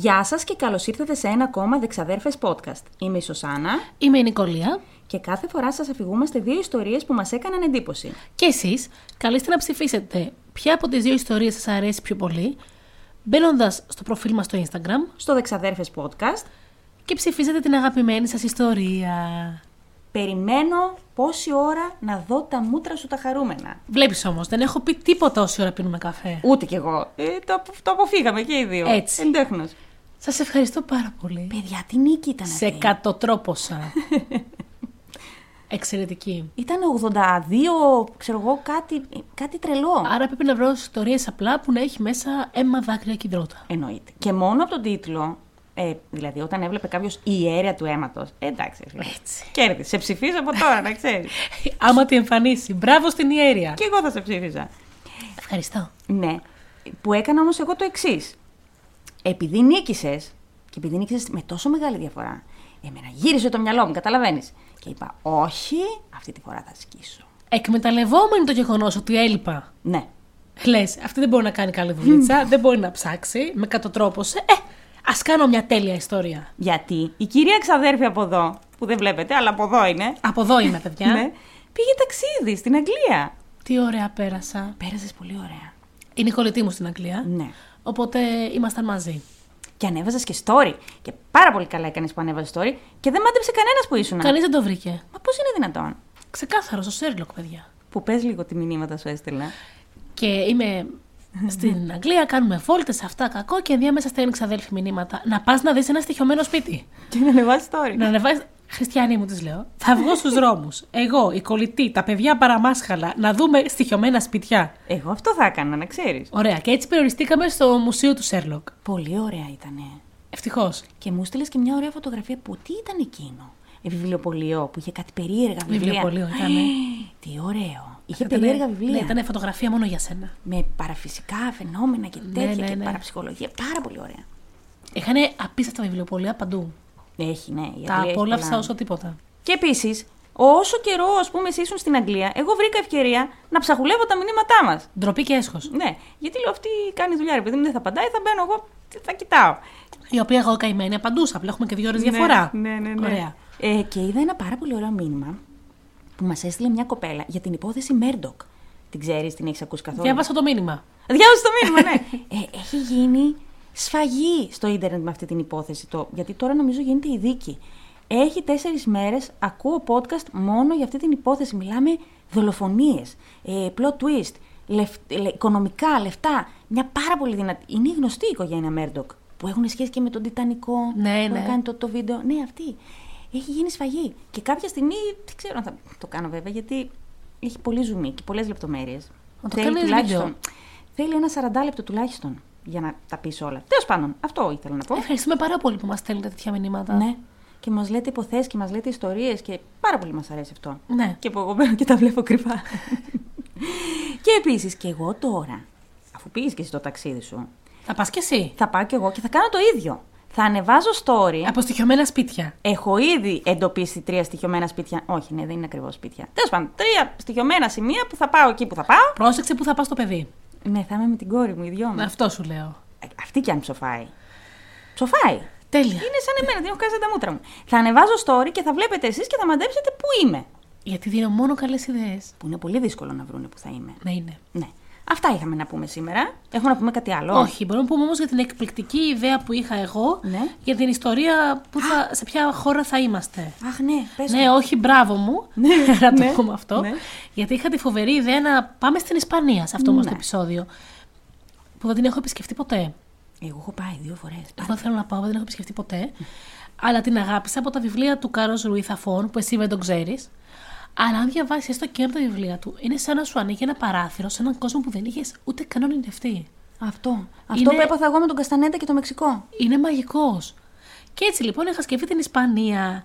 Γεια σας και καλώς ήρθατε σε ένα ακόμα Δεξαδέρφες podcast. Είμαι η Σωσάνα Είμαι η Νικολία. και κάθε φορά σας αφηγούμαστε δύο ιστορίες που μας έκαναν εντύπωση. Και εσείς καλείστε να ψηφίσετε ποια από τις δύο ιστορίες σας αρέσει πιο πολύ, μπαίνοντας στο προφίλ μας στο Instagram Στο Δεξαδέρφες podcast και ψηφίζετε την αγαπημένη σας ιστορία. περιμένω πόση ώρα να δω τα μούτρα σου τα χαρούμενα. Βλέπεις όμως, δεν έχω πει τίποτα όση ώρα πίνουμε καφέ. Ούτε κι εγώ. Ε, το, απο- το αποφύγαμε και οι δύο. Έτσι. Εντέχνος. Σας ευχαριστώ πάρα πολύ. Παιδιά, τι νίκη ήταν Σε αυτή. κατοτρόποσα. Εξαιρετική. Ήταν 82, ξέρω εγώ, κάτι, κάτι τρελό. Άρα πρέπει να βρω ιστορίες απλά που να έχει μέσα αίμα δάκρυα και υδρότα. Εννοείται. Και μόνο από τον τίτλο, ε, δηλαδή όταν έβλεπε κάποιος η ιέρια του αίματος. Ε, εντάξει, φίλε. Έτσι. Κέρδισε. Σε ψηφίζω από τώρα, να ξέρεις. Άμα τη εμφανίσει. Μπράβο στην ιέρια. και εγώ θα σε ψήφιζα. Ευχαριστώ. Ναι. Που έκανα όμως εγώ το εξής. Επειδή νίκησες, και επειδή νίκησες με τόσο μεγάλη διαφορά, εμένα γύρισε το μυαλό μου, καταλαβαίνεις. Και είπα, Όχι, αυτή τη φορά θα σκίσω. Εκμεταλλευόμενη το γεγονός ότι έλειπα. Ναι. Λες, αυτή δεν μπορεί να κάνει καλή δουλίτσα, δεν μπορεί να ψάξει, με κατοτρόπωσε. Ε, ας κάνω μια τέλεια ιστορία. Γιατί η κυρία ξαδέρφη από εδώ, που δεν βλέπετε, αλλά από εδώ είναι. Από εδώ είμαι, παιδιά. Ναι, πήγε ταξίδι στην Αγγλία. Τι ωραία πέρασα. Πέρασες πολύ ωραία. Είναι η κολλητή μου στην Αγγλία. Ναι. Οπότε ήμασταν μαζί. Και ανέβαζες και story. Και πάρα πολύ καλά έκανες που ανέβαζες story και δεν μάντεψε κανένας που ήσουν. Κανείς δεν το βρήκε. Μα πώς είναι δυνατόν; Ξεκάθαρο ο Σέρλοκ, παιδιά. Που πες λίγο τι μηνύματα σου έστειλα. Και είμαι στην Αγγλία, κάνουμε βόλτες αυτά κακό και ενδιάμεσα στέλνει ξαδέλφη μηνύματα. Να πας να δεις ένα στοιχειωμένο σπίτι. Και να ανεβάζει story. Να ανεβάζει. Χριστιανή μου τη λέω. Θα βγω στους δρόμους. Εγώ, η κολλητή, τα παιδιά παραμάσχαλα, να δούμε στοιχειωμένα σπιτιά. Εγώ αυτό θα έκανα, να ξέρεις. Ωραία. Και έτσι περιοριστήκαμε στο μουσείο του Σέρλοκ. Πολύ ωραία ήτανε. Ευτυχώς. Και μου στείλες και μια ωραία φωτογραφία που τι ήταν εκείνο; Ε, βιβλιοπωλείο που είχε κάτι περίεργα βιβλία. Βιβλιοπωλείο ήτανε. Ε, Τι ωραίο. Είχε περίεργα βιβλία. Ναι, ήταν φωτογραφία μόνο για σένα. Με παραφυσικά φαινόμενα και Ναι, τέτοια ναι, και ναι. παραψυχολογία. Πάρα πολύ ωραία. Είχαν απίστευτα βιβλιοπολία παντού. Έχει, ναι. η Τα Αγγλία έχει απόλαυσα πολλά. όσο τίποτα. Και επίσης, όσο καιρό ας πούμε εσεί ήσουν στην Αγγλία, εγώ βρήκα ευκαιρία να ψαχουλεύω τα μηνύματά μας. Ντροπή και έσχος. Ναι, γιατί λέω αυτή κάνει δουλειά, ρε παιδί μου, δεν θα απαντάει, θα μπαίνω εγώ, θα κοιτάω. Η οποία εγώ καημένη απαντούσα. Απλά έχουμε και δύο ώρες διαφορά. Ναι, ναι, ναι. Ωραία. Ε, και είδα ένα πάρα πολύ ωραίο μήνυμα που μας έστειλε μια κοπέλα για την υπόθεση Μέρντοκ. Την ξέρεις, την έχεις ακούσει καθόλου; Διάβασα το μήνυμα. Διάβασες το μήνυμα, ναι. ε, έχει γίνει σφαγή στο ίντερνετ με αυτή την υπόθεση. Το, γιατί τώρα νομίζω γίνεται η δίκη. Έχει τέσσερις μέρες, ακούω podcast μόνο για αυτή την υπόθεση. Μιλάμε δολοφονίες, ε, plot twist, λεφ, λε- οικονομικά, λεφτά. Μια πάρα πολύ δυνατή. Είναι η γνωστή η οικογένεια Μέρντοκ που έχουν σχέση και με τον Τιτανικό. Ναι, που ναι. έχει κάνει το, το βίντεο. Ναι, αυτή. Έχει γίνει σφαγή. Και κάποια στιγμή, δεν ξέρω αν θα το κάνω βέβαια, γιατί έχει πολύ ζουμί και πολλές λεπτομέρειες. Να το κάνεις βίντεο. Θέλει ένα 40 λεπτό τουλάχιστον για να τα πεις όλα. Τέλος πάντων, αυτό ήθελα να πω. Ευχαριστούμε πάρα πολύ που μας στέλνετε τέτοια μηνύματα. Ναι. Και μας λέτε υποθέσεις και μας λέτε ιστορίες και πάρα πολύ μας αρέσει αυτό. Ναι. Και που εγώ μπαίνω και τα βλέπω κρυφά. και επίσης και εγώ τώρα, αφού πήγες και εσύ το ταξίδι σου, Θα πας κι εσύ; θα πάω κι εγώ και θα κάνω το ίδιο. Θα ανεβάζω story. Αποστοιχειωμένα σπίτια. Έχω ήδη εντοπίσει τρία στοιχειωμένα σπίτια. Όχι, ναι, δεν είναι ακριβώς σπίτια. Τέλος πάντων, τρία στοιχειωμένα σημεία που θα πάω εκεί που θα πάω. Πρόσεξε που θα πας το παιδί. Ναι, θα είμαι με την κόρη μου, οι δυο μας. Αυτό σου λέω. Αυτή κι αν ψοφάει. Ψοφάει. Τέλεια. Είναι σαν εμένα, την έχω κάνει σαν τα μούτρα μου. Θα ανεβάζω story και θα βλέπετε εσείς και θα μαντέψετε πού είμαι. Γιατί δίνω μόνο καλές ιδέες. Που είναι πολύ δύσκολο να βρούνε που θα είμαι. Ναι, είναι. Ναι. Αυτά είχαμε να πούμε σήμερα. Έχουμε να πούμε κάτι άλλο; Όχι, μπορούμε να πούμε όμως για την εκπληκτική ιδέα που είχα εγώ Ναι. για την ιστορία που θα, σε ποια χώρα θα είμαστε. Αχ, ναι, πες Ναι, όχι, μπράβο μου. Ναι, να το ναι, πούμε αυτό. ναι. Γιατί είχα τη φοβερή ιδέα να πάμε στην Ισπανία σε αυτό όμως το Ναι. επεισόδιο. Που δεν την έχω επισκεφτεί ποτέ. Εγώ έχω πάει δύο φορές. Εγώ θέλω να πάω, δεν την έχω επισκεφτεί ποτέ. Αλλά την αγάπησα από τα βιβλία του Κάρο Ρουί Θαφών, που εσύ δεν τον ξέρεις. Αλλά αν διαβάσεις έστω και από τα βιβλία του, είναι σαν να σου ανοίγει ένα παράθυρο σε έναν κόσμο που δεν είχες ούτε καν ονειρευτεί. Αυτό. Αυτό Είναι- που έπαθα εγώ με τον Καστανέτα και το Μεξικό. Είναι μαγικός. Και έτσι λοιπόν είχα σκεφτεί την Ισπανία.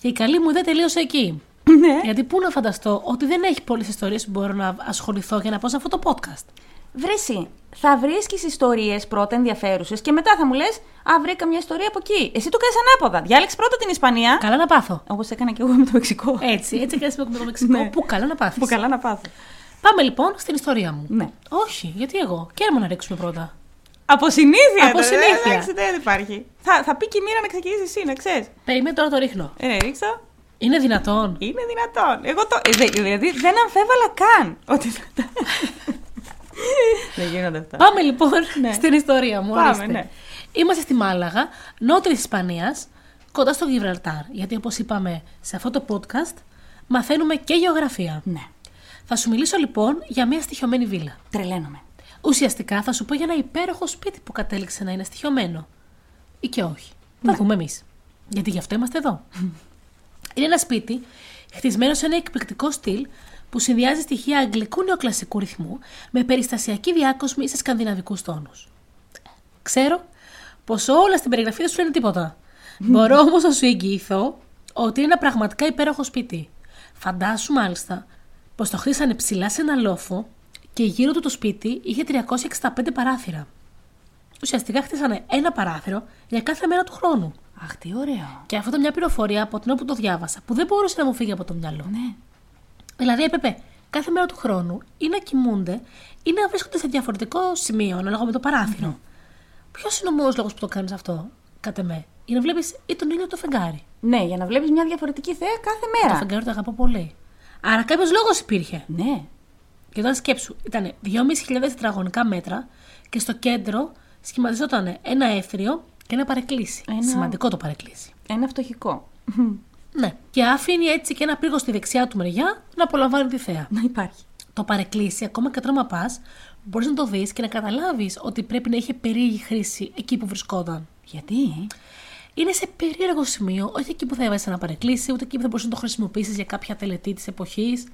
Και η καλή μου ιδέα τελείωσε εκεί. Ναι. Γιατί πού να φανταστώ ότι δεν έχει πολλές ιστορίες που μπορώ να ασχοληθώ για να πω σε αυτό το podcast. Βρέσει, θα βρίσκεις ιστορίες πρώτα ενδιαφέρουσες και μετά θα μου λες: Α, βρήκα μια ιστορία από εκεί. Εσύ το κάνεις ανάποδα. Διάλεξε πρώτα την Ισπανία. Καλά να πάθω. Όπω έκανα και εγώ με το Μεξικό. Έτσι, έτσι έκανες με το Μεξικό. Ναι. Πού καλά να πάθεις. Που καλά να πάθω. Πάμε λοιπόν στην ιστορία μου. Ναι. Όχι, γιατί εγώ. Και να ρίξουμε πρώτα. Από συνήθεια. Από τώρα, συνήθεια. εντάξει, δεν υπάρχει. Θα, θα πει και η μοίρα να ξεκινήσεις εσύ, να ξέρεις. Περιμένει τώρα το ρίχνω. Ε, ναι, ρίξω. Είναι δυνατόν. Είναι δυνατόν. Εγώ το. ε, δε- δηλαδή δεν αμφέβαλα καν ότι θα τα. δεν γίνονται αυτά. Πάμε λοιπόν Ναι. στην ιστορία μου. Πάμε, ορίστε. ναι. Είμαστε στη Μάλαγα, νότια της Ισπανίας, κοντά στο Γιβραλτάρ. Γιατί όπως είπαμε σε αυτό το podcast, μαθαίνουμε και γεωγραφία. Ναι. Θα σου μιλήσω λοιπόν για μια στοιχειωμένη βίλα. Τρελαίνομαι. Ουσιαστικά θα σου πω για ένα υπέροχο σπίτι που κατέληξε να είναι στοιχειωμένο. Ή και όχι. Θα δούμε εμείς. Γιατί γι' αυτό είμαστε εδώ. είναι ένα σπίτι χτισμένο σε ένα εκπληκτικό στυλ που συνδυάζει στοιχεία αγγλικού νεοκλασικού ρυθμού με περιστασιακή διάκοσμη σε σκανδιναβικούς τόνους. Ξέρω πως όλα στην περιγραφή δεν σου λένε τίποτα. Μπορώ όμως να σου εγγυηθώ ότι είναι ένα πραγματικά υπέροχο σπίτι. Φαντάσου μάλιστα πως το χτίσανε ψηλά σε ένα λόφο και γύρω του το σπίτι είχε 365 παράθυρα. Ουσιαστικά χτίσανε ένα παράθυρο για κάθε μέρα του χρόνου. Αχ, τι ωραίο. Και αυτό ήταν μια πληροφορία από την ώρα που το διάβασα, που δεν μπορούσε να μου φύγει από το μυαλό. Ναι. Δηλαδή έπρεπε κάθε μέρα του χρόνου ή να κοιμούνται ή να βρίσκονται σε διαφορετικό σημείο ανάλογα με το παράθυρο. Ποιος είναι ο μόνος λόγος που το κάνεις αυτό, κατά με, για να βλέπεις ή τον ήλιο ή το φεγγάρι; Ναι, για να βλέπεις μια διαφορετική θέα κάθε Το μέρα. φεγγάρι το αγαπώ πολύ. Άρα κάποιος λόγος υπήρχε. Ναι. Και τώρα σκέψου, ήταν 2.500 τετραγωνικά μέτρα και στο κέντρο σχηματιζόταν ένα έθριο και ένα παρεκκλήσι. Ένα- Σημαντικό το παρεκκλήσι. Ένα φτωχικό. Ναι. Και άφηνε έτσι και ένα πρίγο στη δεξιά του μεριά να απολαμβάνει τη θέα. Να υπάρχει. Το παρεκκλήσι, ακόμα και όταν πας, μπορείς να το δεις και να καταλάβεις ότι πρέπει να είχε περίεργη χρήση εκεί που βρισκόταν. Γιατί; Είναι σε περίεργο σημείο, όχι εκεί που θα έβαζες ένα παρεκκλήσι, ούτε εκεί που θα μπορούσες να το χρησιμοποιήσεις για κάποια τελετή της εποχής.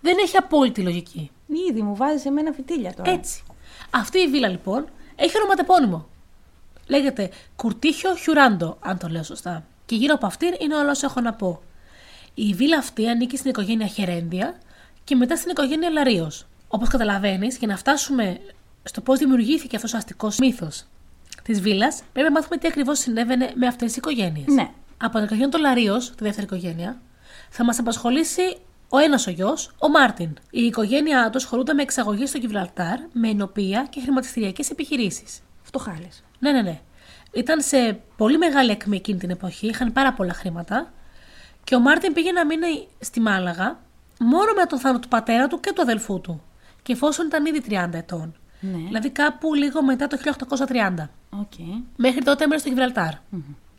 Δεν έχει απόλυτη λογική. Ήδη μου βάζεις εμένα φυτίλια τώρα. Έτσι. Αυτή η βίλα λοιπόν έχει ονοματεπώνυμο. Λέγεται Κουρτίχιο Χιουράντο, αν το λέω σωστά. Και γύρω από αυτήν είναι όλα όσα έχω να πω. Η βίλα αυτή ανήκει στην οικογένεια Χερέντια και μετά στην οικογένεια Λαρίο. Όπως καταλαβαίνεις, για να φτάσουμε στο πώς δημιουργήθηκε αυτός ο αστικός μύθος της βίλας, πρέπει να μάθουμε τι ακριβώς συνέβαινε με αυτές τις οικογένειες. Ναι. Από την οικογένεια των Λαρίο, τη δεύτερη οικογένεια, θα μας απασχολήσει ο ένας ο γιος, ο Μάρτιν. Η οικογένειά τους ασχολούνταν με εξαγωγή στο Γιβραλτάρ, με οινοποιία και χρηματιστηριακές επιχειρήσεις. Φτωχαλέοι. Ναι, ναι, ναι. Ήταν σε πολύ μεγάλη ακμή εκείνη την εποχή, είχαν πάρα πολλά χρήματα. Και ο Μάρτιν πήγε να μείνει στη Μάλαγα μόνο με τον θάνατο του πατέρα του και του αδελφού του. Και εφόσον ήταν ήδη 30 ετών. Ναι. Δηλαδή κάπου λίγο μετά το 1830. Οκ. Μέχρι τότε έμενε στο Γιβραλτάρ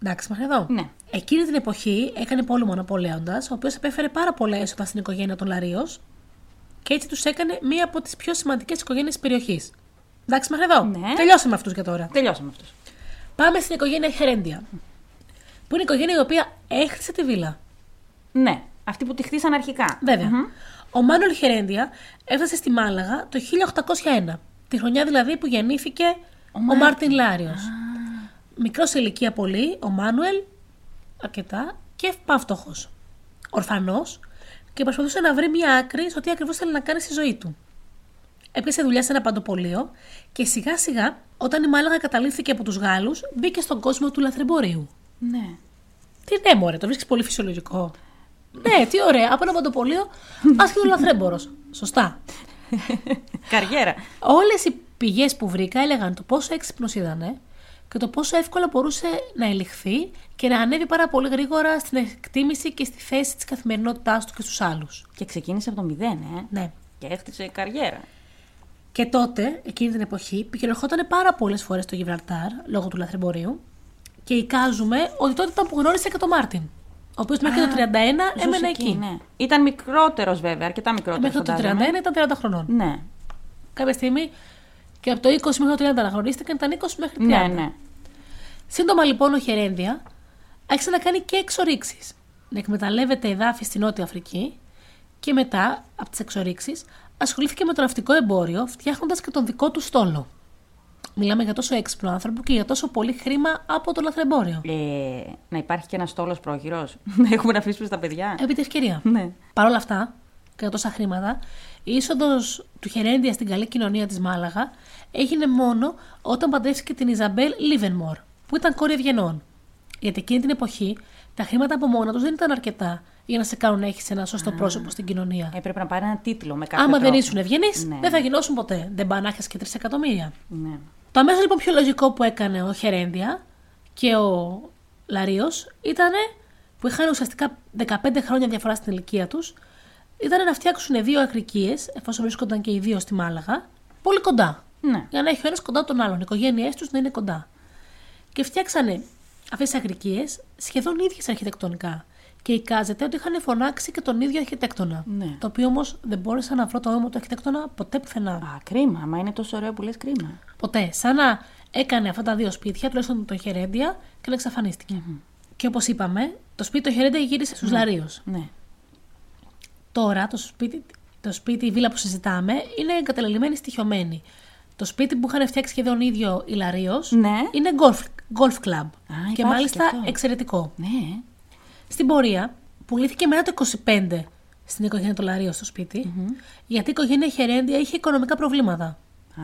Εντάξει, μέχρι εδώ. Ναι. Εκείνη την εποχή έκανε πόλεμο ο Ναπολέοντας, ο οποίος επέφερε πάρα πολλά έσοδα στην οικογένεια των Λαρίω και έτσι τους έκανε μία από τις πιο σημαντικές οικογένειες της περιοχής. Εντάξει, μέχρι εδώ. Ναι. Τελειώσαμε αυτούς για τώρα. Τελειώσαμε αυτούς. Πάμε στην οικογένεια Χερέντια. Που είναι η οικογένεια η οποία έχτισε τη βίλα. Ναι. Αυτοί που τη χτίσαν αρχικά. Βέβαια. Μμμ. Ο Μάνουελ Χερέντια έφτασε στη Μάλαγα το 1801. Τη χρονιά δηλαδή που γεννήθηκε ο, Μάρτιν. Μάρτιν Λάριος. Μικρός σε ηλικία πολύ, ο Μάνουελ αρκετά και πάμφτωχος. Ορφανός και προσπαθούσε να βρει μια άκρη στο τι ακριβώς θέλει να κάνει στη ζωή του. Έπιασε δουλειά σε ένα παντοπολείο και σιγά σιγά, όταν η Μάλαγα καταλήφθηκε από τους Γάλλους, μπήκε στον κόσμο του λαθρεμπορίου. Ναι. Τι ναι, μωρέ, το βρίσκεις πολύ φυσιολογικό. ναι, τι ωραία. Από ένα παντοπολείο, άσχετο λαθρέμπορος. Σωστά. Καριέρα. Όλες οι πηγές που βρήκα έλεγαν το πόσο έξυπνος ήταν και το πόσο εύκολα μπορούσε να ελιχθεί και να ανέβει πάρα πολύ γρήγορα στην εκτίμηση και στη θέση της καθημερινότητάς του και στους άλλους. Και ξεκίνησε από το μηδέν, ε. Ναι. Και έχτισε καριέρα. Και τότε, εκείνη την εποχή, πηγαινοχόταν πάρα πολλές φορές στο Γιβραλτάρ λόγω του λαθρεμπορίου και εικάζουμε ότι τότε ήταν που γνώρισε και τον Μάρτιν. Ο οποίος μέχρι το 31 Ζούσε έμενε εκεί. Ναι. Ήταν μικρότερος βέβαια, αρκετά μικρότερος. Μέχρι το 31 ήταν 30 χρονών. Ναι. Κάποια στιγμή και από το 20 μέχρι το 30 αναγνωρίστηκαν, ήταν 20 μέχρι 30. Ναι, ναι. Σύντομα λοιπόν ο Χερένδια άρχισε να κάνει και εξορίξεις. Να εκμεταλλεύεται εδάφη στη Νότια Αφρική και μετά από τις εξορίξεις ασχολήθηκε με το ναυτικό εμπόριο, φτιάχνοντας και τον δικό του στόλο. Μιλάμε για τόσο έξυπνο άνθρωπο και για τόσο πολύ χρήμα από το λαθρεμπόριο. Ε, να υπάρχει και ένας στόλος πρόχειρος. Να έχουμε να αφήσουμε στα παιδιά. Επί της ευκαιρία. Ναι. Παρ' όλα αυτά, και για τόσα χρήματα, η είσοδος του Χερέντια στην καλή κοινωνία της Μάλαγα έγινε μόνο όταν παντρεύτηκε την Ιζαμπέλ Λίβενμορ, που ήταν κόρη ευγενών. Γιατί εκείνη την εποχή τα χρήματα από μόνα τους δεν ήταν αρκετά για να σε κάνουν να έχεις ένα σωστό πρόσωπο στην κοινωνία. Έπρεπε να πάρει ένα τίτλο με κάποιο Άμα δεν τρόπο. ήσουν ευγενής, Ναι. δεν θα γινώσουν ποτέ. Δεν πάνε να έχεις και 3 εκατομμύρια. Ναι. Το αμέσως λοιπόν πιο λογικό που έκανε ο Χερένδια και ο Λαρίο ήταν που είχαν ουσιαστικά 15 χρόνια διαφορά στην ηλικία τους, ήταν να φτιάξουν δύο ακρικίες, εφόσον βρίσκονταν και οι δύο στη Μάλαγα, πολύ κοντά. Ναι. Για να έχει ο ένας κοντά τον άλλον, οι οικογένειές τους να είναι κοντά. Και φτιάξανε αυτές τις ακρικίε σχεδόν ίδιες αρχιτεκτονικά. Και εικάζεται ότι είχαν φωνάξει και τον ίδιο αρχιτέκτονα. Ναι. Το οποίο όμως δεν μπόρεσα να βρω το όνομα του αρχιτέκτονα ποτέ πουθενά. Α, κρίμα. Μα είναι τόσο ωραίο που λες κρίμα. Ποτέ. Σαν να έκανε αυτά τα δύο σπίτια, τουλάχιστον τον Χερέντια, και να εξαφανιστηκε Και όπως είπαμε, το σπίτι του Χερέντια γύρισε στους Λαρίου. Ναι. Τώρα το σπίτι, το σπίτι, η βίλα που συζητάμε, είναι εγκαταλελειμμένη στοιχειωμένη. Το σπίτι που είχαν φτιάξει σχεδόν ίδιο η Λαρίος Ναι. είναι golf, golf club. υπάρχει και μάλιστα και αυτό. εξαιρετικό. Ναι. Στην πορεία πουλήθηκε μετά το 25 στην οικογένεια του Λαρίου στο σπιτι γιατί η οικογένεια Χερέντια είχε οικονομικά προβλήματα. Α,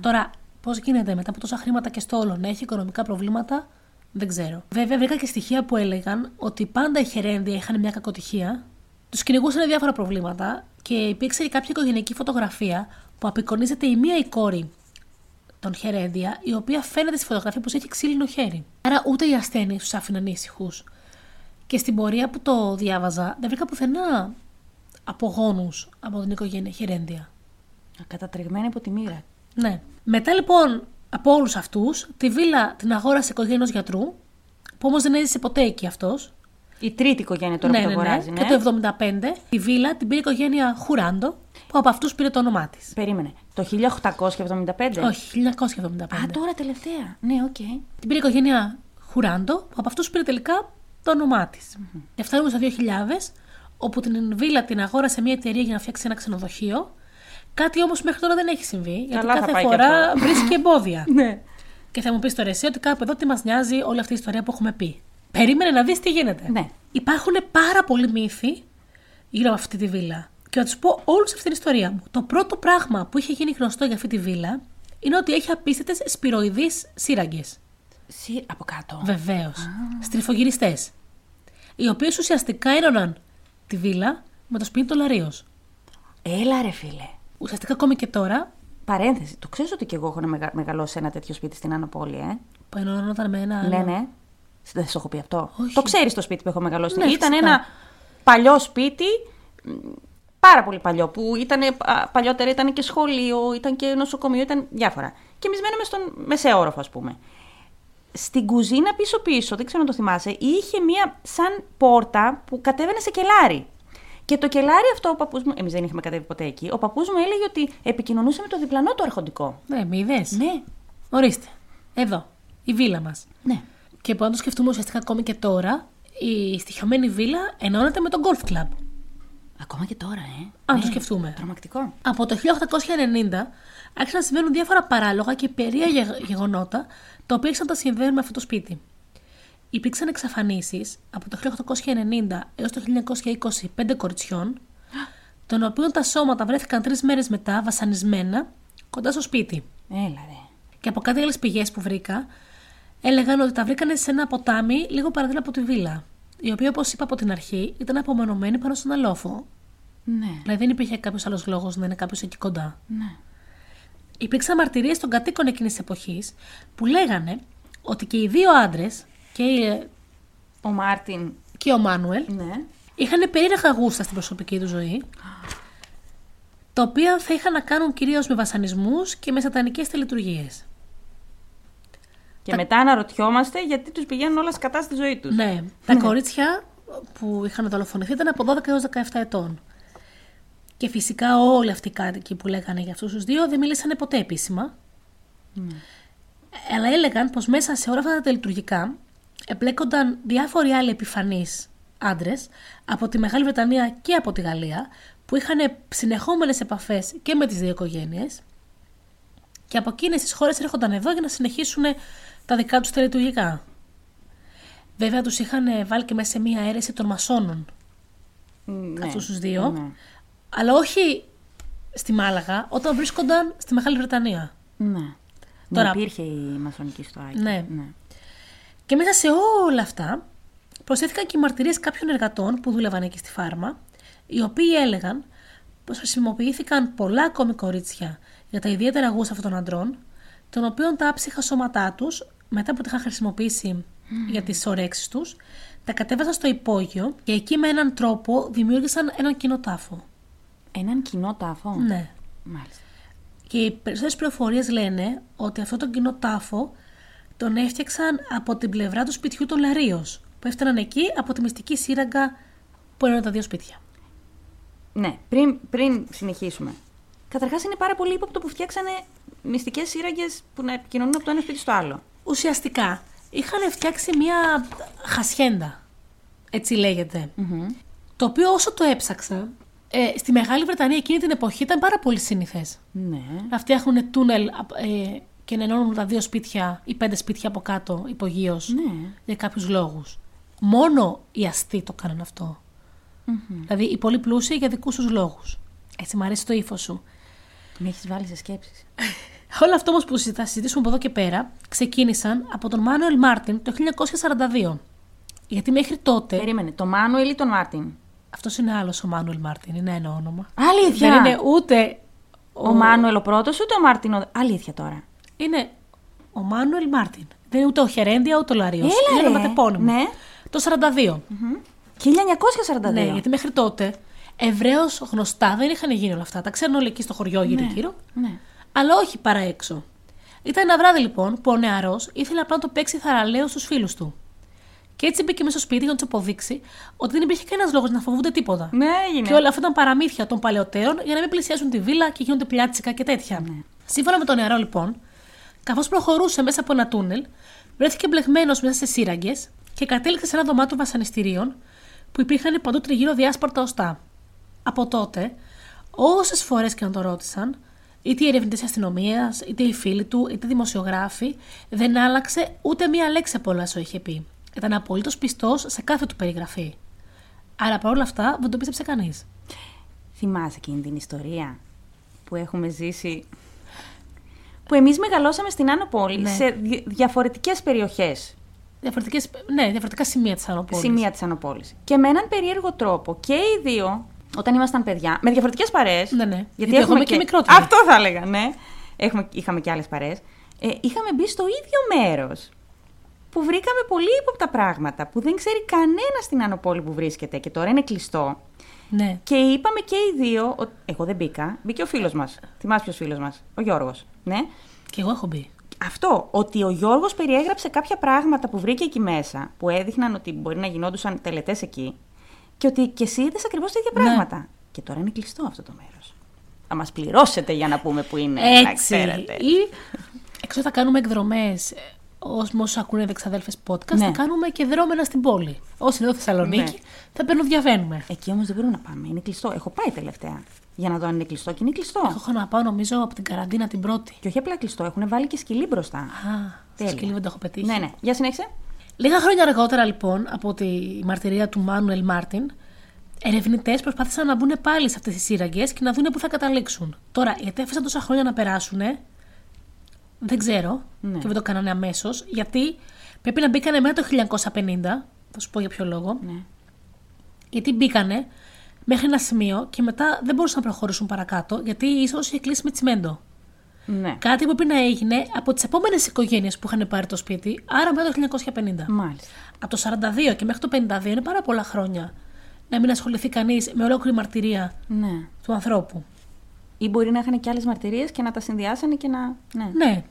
Τώρα, πώς γίνεται μετά από τόσα χρήματα και στόλο να έχει οικονομικά προβλήματα, δεν ξέρω. Βέβαια, βρήκα και στοιχεία που έλεγαν ότι πάντα οι Χερένδια είχαν μια κακοτυχία, τους κυνηγούσαν διάφορα προβλήματα και υπήρξε και κάποια οικογενειακή φωτογραφία που απεικονίζεται η μία η κόρη των Χερένδια, η οποία φαίνεται στη φωτογραφία πως έχει ξύλινο χέρι. Άρα ούτε οι ασθένειες τους άφηναν ήσυχους. Και στην πορεία που το διάβαζα, δεν βρήκα πουθενά απογόνους από την οικογένεια Χερέδια. κατατρεγμένη από τη μοίρα. Ναι. Μετά λοιπόν από όλους αυτούς, τη βίλα την αγόρασε η οικογένεια ενός γιατρού, που όμως δεν έζησε ποτέ εκεί αυτός. Η τρίτη οικογένεια τώρα που το αγοράζει, ναι. Και το 1975 τη βίλα την πήρε η οικογένεια Χουράντο, που από αυτούς πήρε το όνομά της. Περίμενε. Το 1875. Όχι, 1975. Α, τώρα τελευταία. Ναι, οκ. Την πήρε η οικογένεια Χουράντο, που από αυτούς πήρε τελικά το όνομά της. Και φτάνουμε στο 2000, όπου την βίλα την αγόρασε μια εταιρεία για να φτιάξει ένα ξενοδοχείο. Κάτι όμως μέχρι τώρα δεν έχει συμβεί, γιατί Καλά θα κάθε πάει και φορά αυτό. βρίσκει εμπόδια. Ναι. Και θα μου πεις τώρα εσύ ότι κάπου εδώ τι μας νοιάζει όλη αυτή η ιστορία που έχουμε πει. Περίμενε να δεις τι γίνεται. Ναι. Υπάρχουν πάρα πολλοί μύθοι γύρω από αυτή τη βίλα. Και θα τους πω όλους αυτή την ιστορία μου. Το πρώτο πράγμα που είχε γίνει γνωστό για αυτή τη βίλα είναι ότι έχει απίστευτες σπυροειδείς σύραγγες. Συ... Από κάτω. Βεβαίως. Στριφογυριστές. Οι οποίες ουσιαστικά ένωναν τη βίλα με το σπίτι του Λαρίο. Έλα, ρε φίλε. Ουσιαστικά ακόμη και τώρα Παρένθεση. Το ξέρεις ότι και εγώ έχω να μεγα... μεγαλώσει σε ένα τέτοιο σπίτι στην Άνω Πόλη, ε; που ενώνονταν με ένα. Ναι, άλλο- ναι. Δεν σου έχω πει αυτό. Όχι. Το ξέρεις το σπίτι που έχω μεγαλώσει. Ναι, ήταν φυσικά. ένα παλιό σπίτι, μ, πάρα πολύ παλιό, που ήταν, παλιότερα ήταν και σχολείο, ήταν και νοσοκομείο, ήταν διάφορα. Και εμεί μένουμε στον μεσαίο όροφο, ας πούμε. Στην κουζίνα πίσω-πίσω, δεν ξέρω αν το θυμάσαι, είχε μία σαν πόρτα που κατέβαινε σε κελάρι. Και το κελάρι αυτό ο παππούς μου, εμείς δεν είχαμε κατέβει ποτέ εκεί, ο παππούς μου έλεγε ότι επικοινωνούσε με το διπλανό του αρχοντικό. Ναι, μη είδες. Ναι, Ορίστε. Εδώ. Η βίλα μας. ναι. Και που αν το σκεφτούμε ουσιαστικά ακόμη και τώρα, η στοιχειωμένη βίλα ενώνεται με το golf club. Ακόμα και τώρα, ε. Αν Ναι, το σκεφτούμε. Τρομακτικό. Από το 1890 άρχισαν να συμβαίνουν διάφορα παράλογα και περίεργα γεγονότα, τα οποία άρχισαν να τα συνδέουν με αυτό το σπίτι. Υπήρξαν εξαφανίσεις από το 1890 έως το 1920 πέντε κοριτσιών, των οποίων τα σώματα βρέθηκαν τρεις μέρες μετά βασανισμένα κοντά στο σπίτι. Έλα, ρε. Και από κάτι άλλες πηγές που βρήκα, έλεγαν ότι τα βρήκανε σε ένα ποτάμι λίγο παραδείγμα από τη βίλα. Η οποία, όπως είπα από την αρχή, ήταν απομονωμένη πάνω στον αλόφο. Ναι, Δηλαδή δεν υπήρχε κάποιος άλλος λόγος να είναι κάποιος εκεί κοντά. ναι. Υπήρξαν μαρτυρίες των κατοίκων εκείνης της εποχής που λέγανε ότι και οι δύο άντρες, και, η- Ο Μάρτιν. και ο Μάνουελ, Ναι. είχαν περίεργα γούστα στην προσωπική τους ζωή, τα οποία θα είχαν να κάνουν κυρίως με βασανισμούς και με σατανικές τελετουργίες. Και μετά αναρωτιόμαστε γιατί τους πηγαίνουν όλα σκατά στη ζωή τους. Ναι. Τα κορίτσια που είχαν δολοφονηθεί ήταν από 12 έως 17 ετών. Και φυσικά όλοι αυτοί οι κάτοικοι που λέγανε για αυτούς τους δύο δεν μίλησαν ποτέ επίσημα. Αλλά έλεγαν πως μέσα σε όλα αυτά τα τελειτουργικά εμπλέκονταν διάφοροι άλλοι επιφανείς άντρες από τη Μεγάλη Βρετανία και από τη Γαλλία που είχαν συνεχόμενες επαφές και με τις δύο οικογένειες και από εκείνες τις χώρες έρχονταν εδώ για να συνεχίσουν τα δικά τους τελετουργικά. Βέβαια τους είχαν βάλει και μέσα σε μία αίρεση των μασόνων ναι. αυτούς τους δύο. Ναι. Αλλά όχι στη Μάλαγα, όταν βρίσκονταν στη Μεγάλη Βρετανία. Ναι. Τώρα- Ναι, υπήρχε η μασονική στο Άκη. Ναι. Και μέσα σε όλα αυτά προσθέθηκαν και οι μαρτυρίες κάποιων εργατών που δούλευαν εκεί στη φάρμα, οι οποίοι έλεγαν πως χρησιμοποιήθηκαν πολλά ακόμη κορίτσια για τα ιδιαίτερα γούστα αυτών των αντρών, τον οποίο τα άψυχα σώματά τους, μετά που τα είχαν χρησιμοποιήσει για τις ορέξει τους, τα κατέβασαν στο υπόγειο και εκεί με έναν τρόπο δημιούργησαν έναν κοινό τάφο. Έναν κοινό τάφο; Ναι. Μάλιστα. Και οι περισσότερες πληροφορίες λένε ότι αυτό τον κοινό τάφο τον έφτιαξαν από την πλευρά του σπιτιού των Λαρίω, που έφταναν εκεί από τη μυστική σύραγγα που είναι τα δύο σπίτια. Ναι, πριν, πριν συνεχίσουμε. Καταρχάς είναι πάρα πολύ ύποπτο που φτιάξανε μυστικές σύραγγες που να επικοινωνούν από το ένα σπίτι στο άλλο. Ουσιαστικά είχαν φτιάξει μία χασιέντα, έτσι λέγεται. Το οποίο όσο το έψαξα, ε, στη Μεγάλη Βρετανία εκείνη την εποχή ήταν πάρα πολύ σύνηθε. Ναι. Να φτιάχνουν τούνελ ε, και να ενώνουν τα δύο σπίτια ή πέντε σπίτια από κάτω υπογείως Ναι. για κάποιους λόγους. Μόνο οι αστοί το κάναν αυτό. Δηλαδή οι πολύ πλούσιοι για δικούς τους λόγους. Έτσι, μου αρέσει το ύφος σου. Με έχεις βάλει σε σκέψεις. Όλα αυτό όμως που θα συζητήσουμε από εδώ και πέρα ξεκίνησαν από τον Μάνουελ Μάρτιν το 1942. Γιατί μέχρι τότε. Περίμενε, το Μάνουελ ή τον Μάρτιν; Αυτός είναι άλλος ο Μάνουελ Μάρτιν, είναι ένα όνομα. Αλήθεια. Δεν είναι ούτε. Ο, Μάνουελ ο πρώτος ούτε ο Μάρτιν. Ο... Αλήθεια τώρα. Είναι ο Μάνουελ Μάρτιν. Δεν είναι ούτε ο Χερέντια ούτε ο Λαρίος. Έλα, Είναι ρε. ονοματεπώνυμο. Ναι. Το 42. 1942. Ναι, γιατί μέχρι τότε Εβραίω γνωστά δεν είχαν γίνει όλα αυτά. Τα ξέρουν όλοι εκεί στο χωριό γύρω-γύρω. Ναι. Αλλά όχι παρά έξω. Ήταν ένα βράδυ λοιπόν που ο νεαρός ήθελε απλά να το παίξει θαραλέο στους φίλους του. Και έτσι μπήκε μέσα στο σπίτι για να τους αποδείξει ότι δεν υπήρχε κανένας λόγος να φοβούνται τίποτα. Ναι, έγινε. Και όλα αυτά ήταν παραμύθια των παλαιότερων για να μην πλησιάσουν τη βίλα και γίνονται πλιάτσικα και τέτοια. Ναι. Σύμφωνα με τον νεαρό λοιπόν, καθώς προχωρούσε μέσα από ένα τούνελ, βρέθηκε μπλεγμένος μέσα σε σύραγγες και κατέληξε σε ένα δωμάτιο βασανιστήριων που υπήρχαν παντού τριγύρω διάσπαρτα οστά. Από τότε, όσες φορές και να το ρώτησαν, είτε οι ερευνητές αστυνομίας, είτε οι φίλοι του, είτε οι δημοσιογράφοι, δεν άλλαξε ούτε μία λέξη από όλα όσα είχε πει. Ήταν απολύτως πιστός σε κάθε του περιγραφή. Αλλά παρόλα αυτά δεν το πίστεψε κανείς. Θυμάσαι εκείνη την ιστορία που έχουμε ζήσει. που εμείς μεγαλώσαμε στην Άνω Πόλη Ναι. σε δι- διαφορετικές περιοχές. Διαφορετικές, ναι, διαφορετικά σημεία της Ανοπόλη. Σημεία της Ανοπόλης. Και με έναν περίεργο τρόπο και οι δύο, όταν ήμασταν παιδιά, με διαφορετικές παρέες. Ναι, ναι. Γιατί Γιατί, εγώ έχουμε είμαι και μικρότερη. Αυτό θα έλεγα, ναι. Έχουμε, είχαμε και άλλες παρέες. Ε, είχαμε μπει στο ίδιο μέρος που βρήκαμε πολύ ύποπτα πράγματα που δεν ξέρει κανένας στην Ανοπόλη που βρίσκεται και τώρα είναι κλειστό. Ναι. Και είπαμε και οι δύο, ο- εγώ δεν μπήκα, μπήκε ο φίλος μας. Θυμάσαι ποιος φίλος μας, ο Γιώργος. Ναι. Και εγώ έχω μπει. Αυτό, ότι ο Γιώργος περιέγραψε κάποια πράγματα που βρήκε εκεί μέσα, που έδειχναν ότι μπορεί να γινόντουσαν τελετές εκεί, και ότι και εσύ είδες ακριβώς τα ίδια Ναι. πράγματα. Και τώρα είναι κλειστό αυτό το μέρος. Θα μας πληρώσετε για να πούμε που είναι, να Έτσι. ξέρετε. Ή έξω θα κάνουμε εκδρομές. Όσοι ακούνε δεξαδέλφες podcast, Ναι. θα κάνουμε και δρόμενα στην πόλη. Όσοι είναι εδώ Θεσσαλονίκη, Ναι. θα παίρνουν διαβαίνουμε. Εκεί όμως δεν μπορούμε να πάμε, είναι κλειστό. Έχω πάει τελευταία για να δω αν είναι κλειστό και είναι κλειστό. Εγώ έχω να πάω νομίζω από την καραντίνα την πρώτη. Και όχι απλά κλειστό, έχουν βάλει και σκυλί μπροστά. Α, Τέλεια. σκυλί δεν το έχω πετύχει. Ναι, ναι. Για συνέχισε. Λίγα χρόνια αργότερα, λοιπόν, από τη μαρτυρία του Μάνουελ Μάρτιν, ερευνητές προσπάθησαν να μπουν πάλι σε αυτές τις σύραγγες και να δουν πού θα καταλήξουν. Τώρα, γιατί έφεσαν τόσα χρόνια να περάσουν, δεν ξέρω Ναι. και δεν το κάνανε αμέσως, γιατί πρέπει να μπήκανε μετά το 1950. Θα σου πω για ποιο λόγο. Ναι. Γιατί μπήκανε μέχρι ένα σημείο και μετά δεν μπορούσαν να προχωρήσουν παρακάτω, γιατί η είσοδο είχε κλείσει με τσιμέντο. Ναι. Κάτι που πρέπει να έγινε από τις επόμενες οικογένειες που είχαν πάρει το σπίτι, άρα μετά το 1950. Μάλιστα. Από το 42 και μέχρι το 52 είναι πάρα πολλά χρόνια να μην ασχοληθεί κανείς με ολόκληρη μαρτυρία Ναι. του ανθρώπου. Ή μπορεί να είχαν και άλλες μαρτυρίες και να τα συνδυάσανε και να. Ναι. Ναι.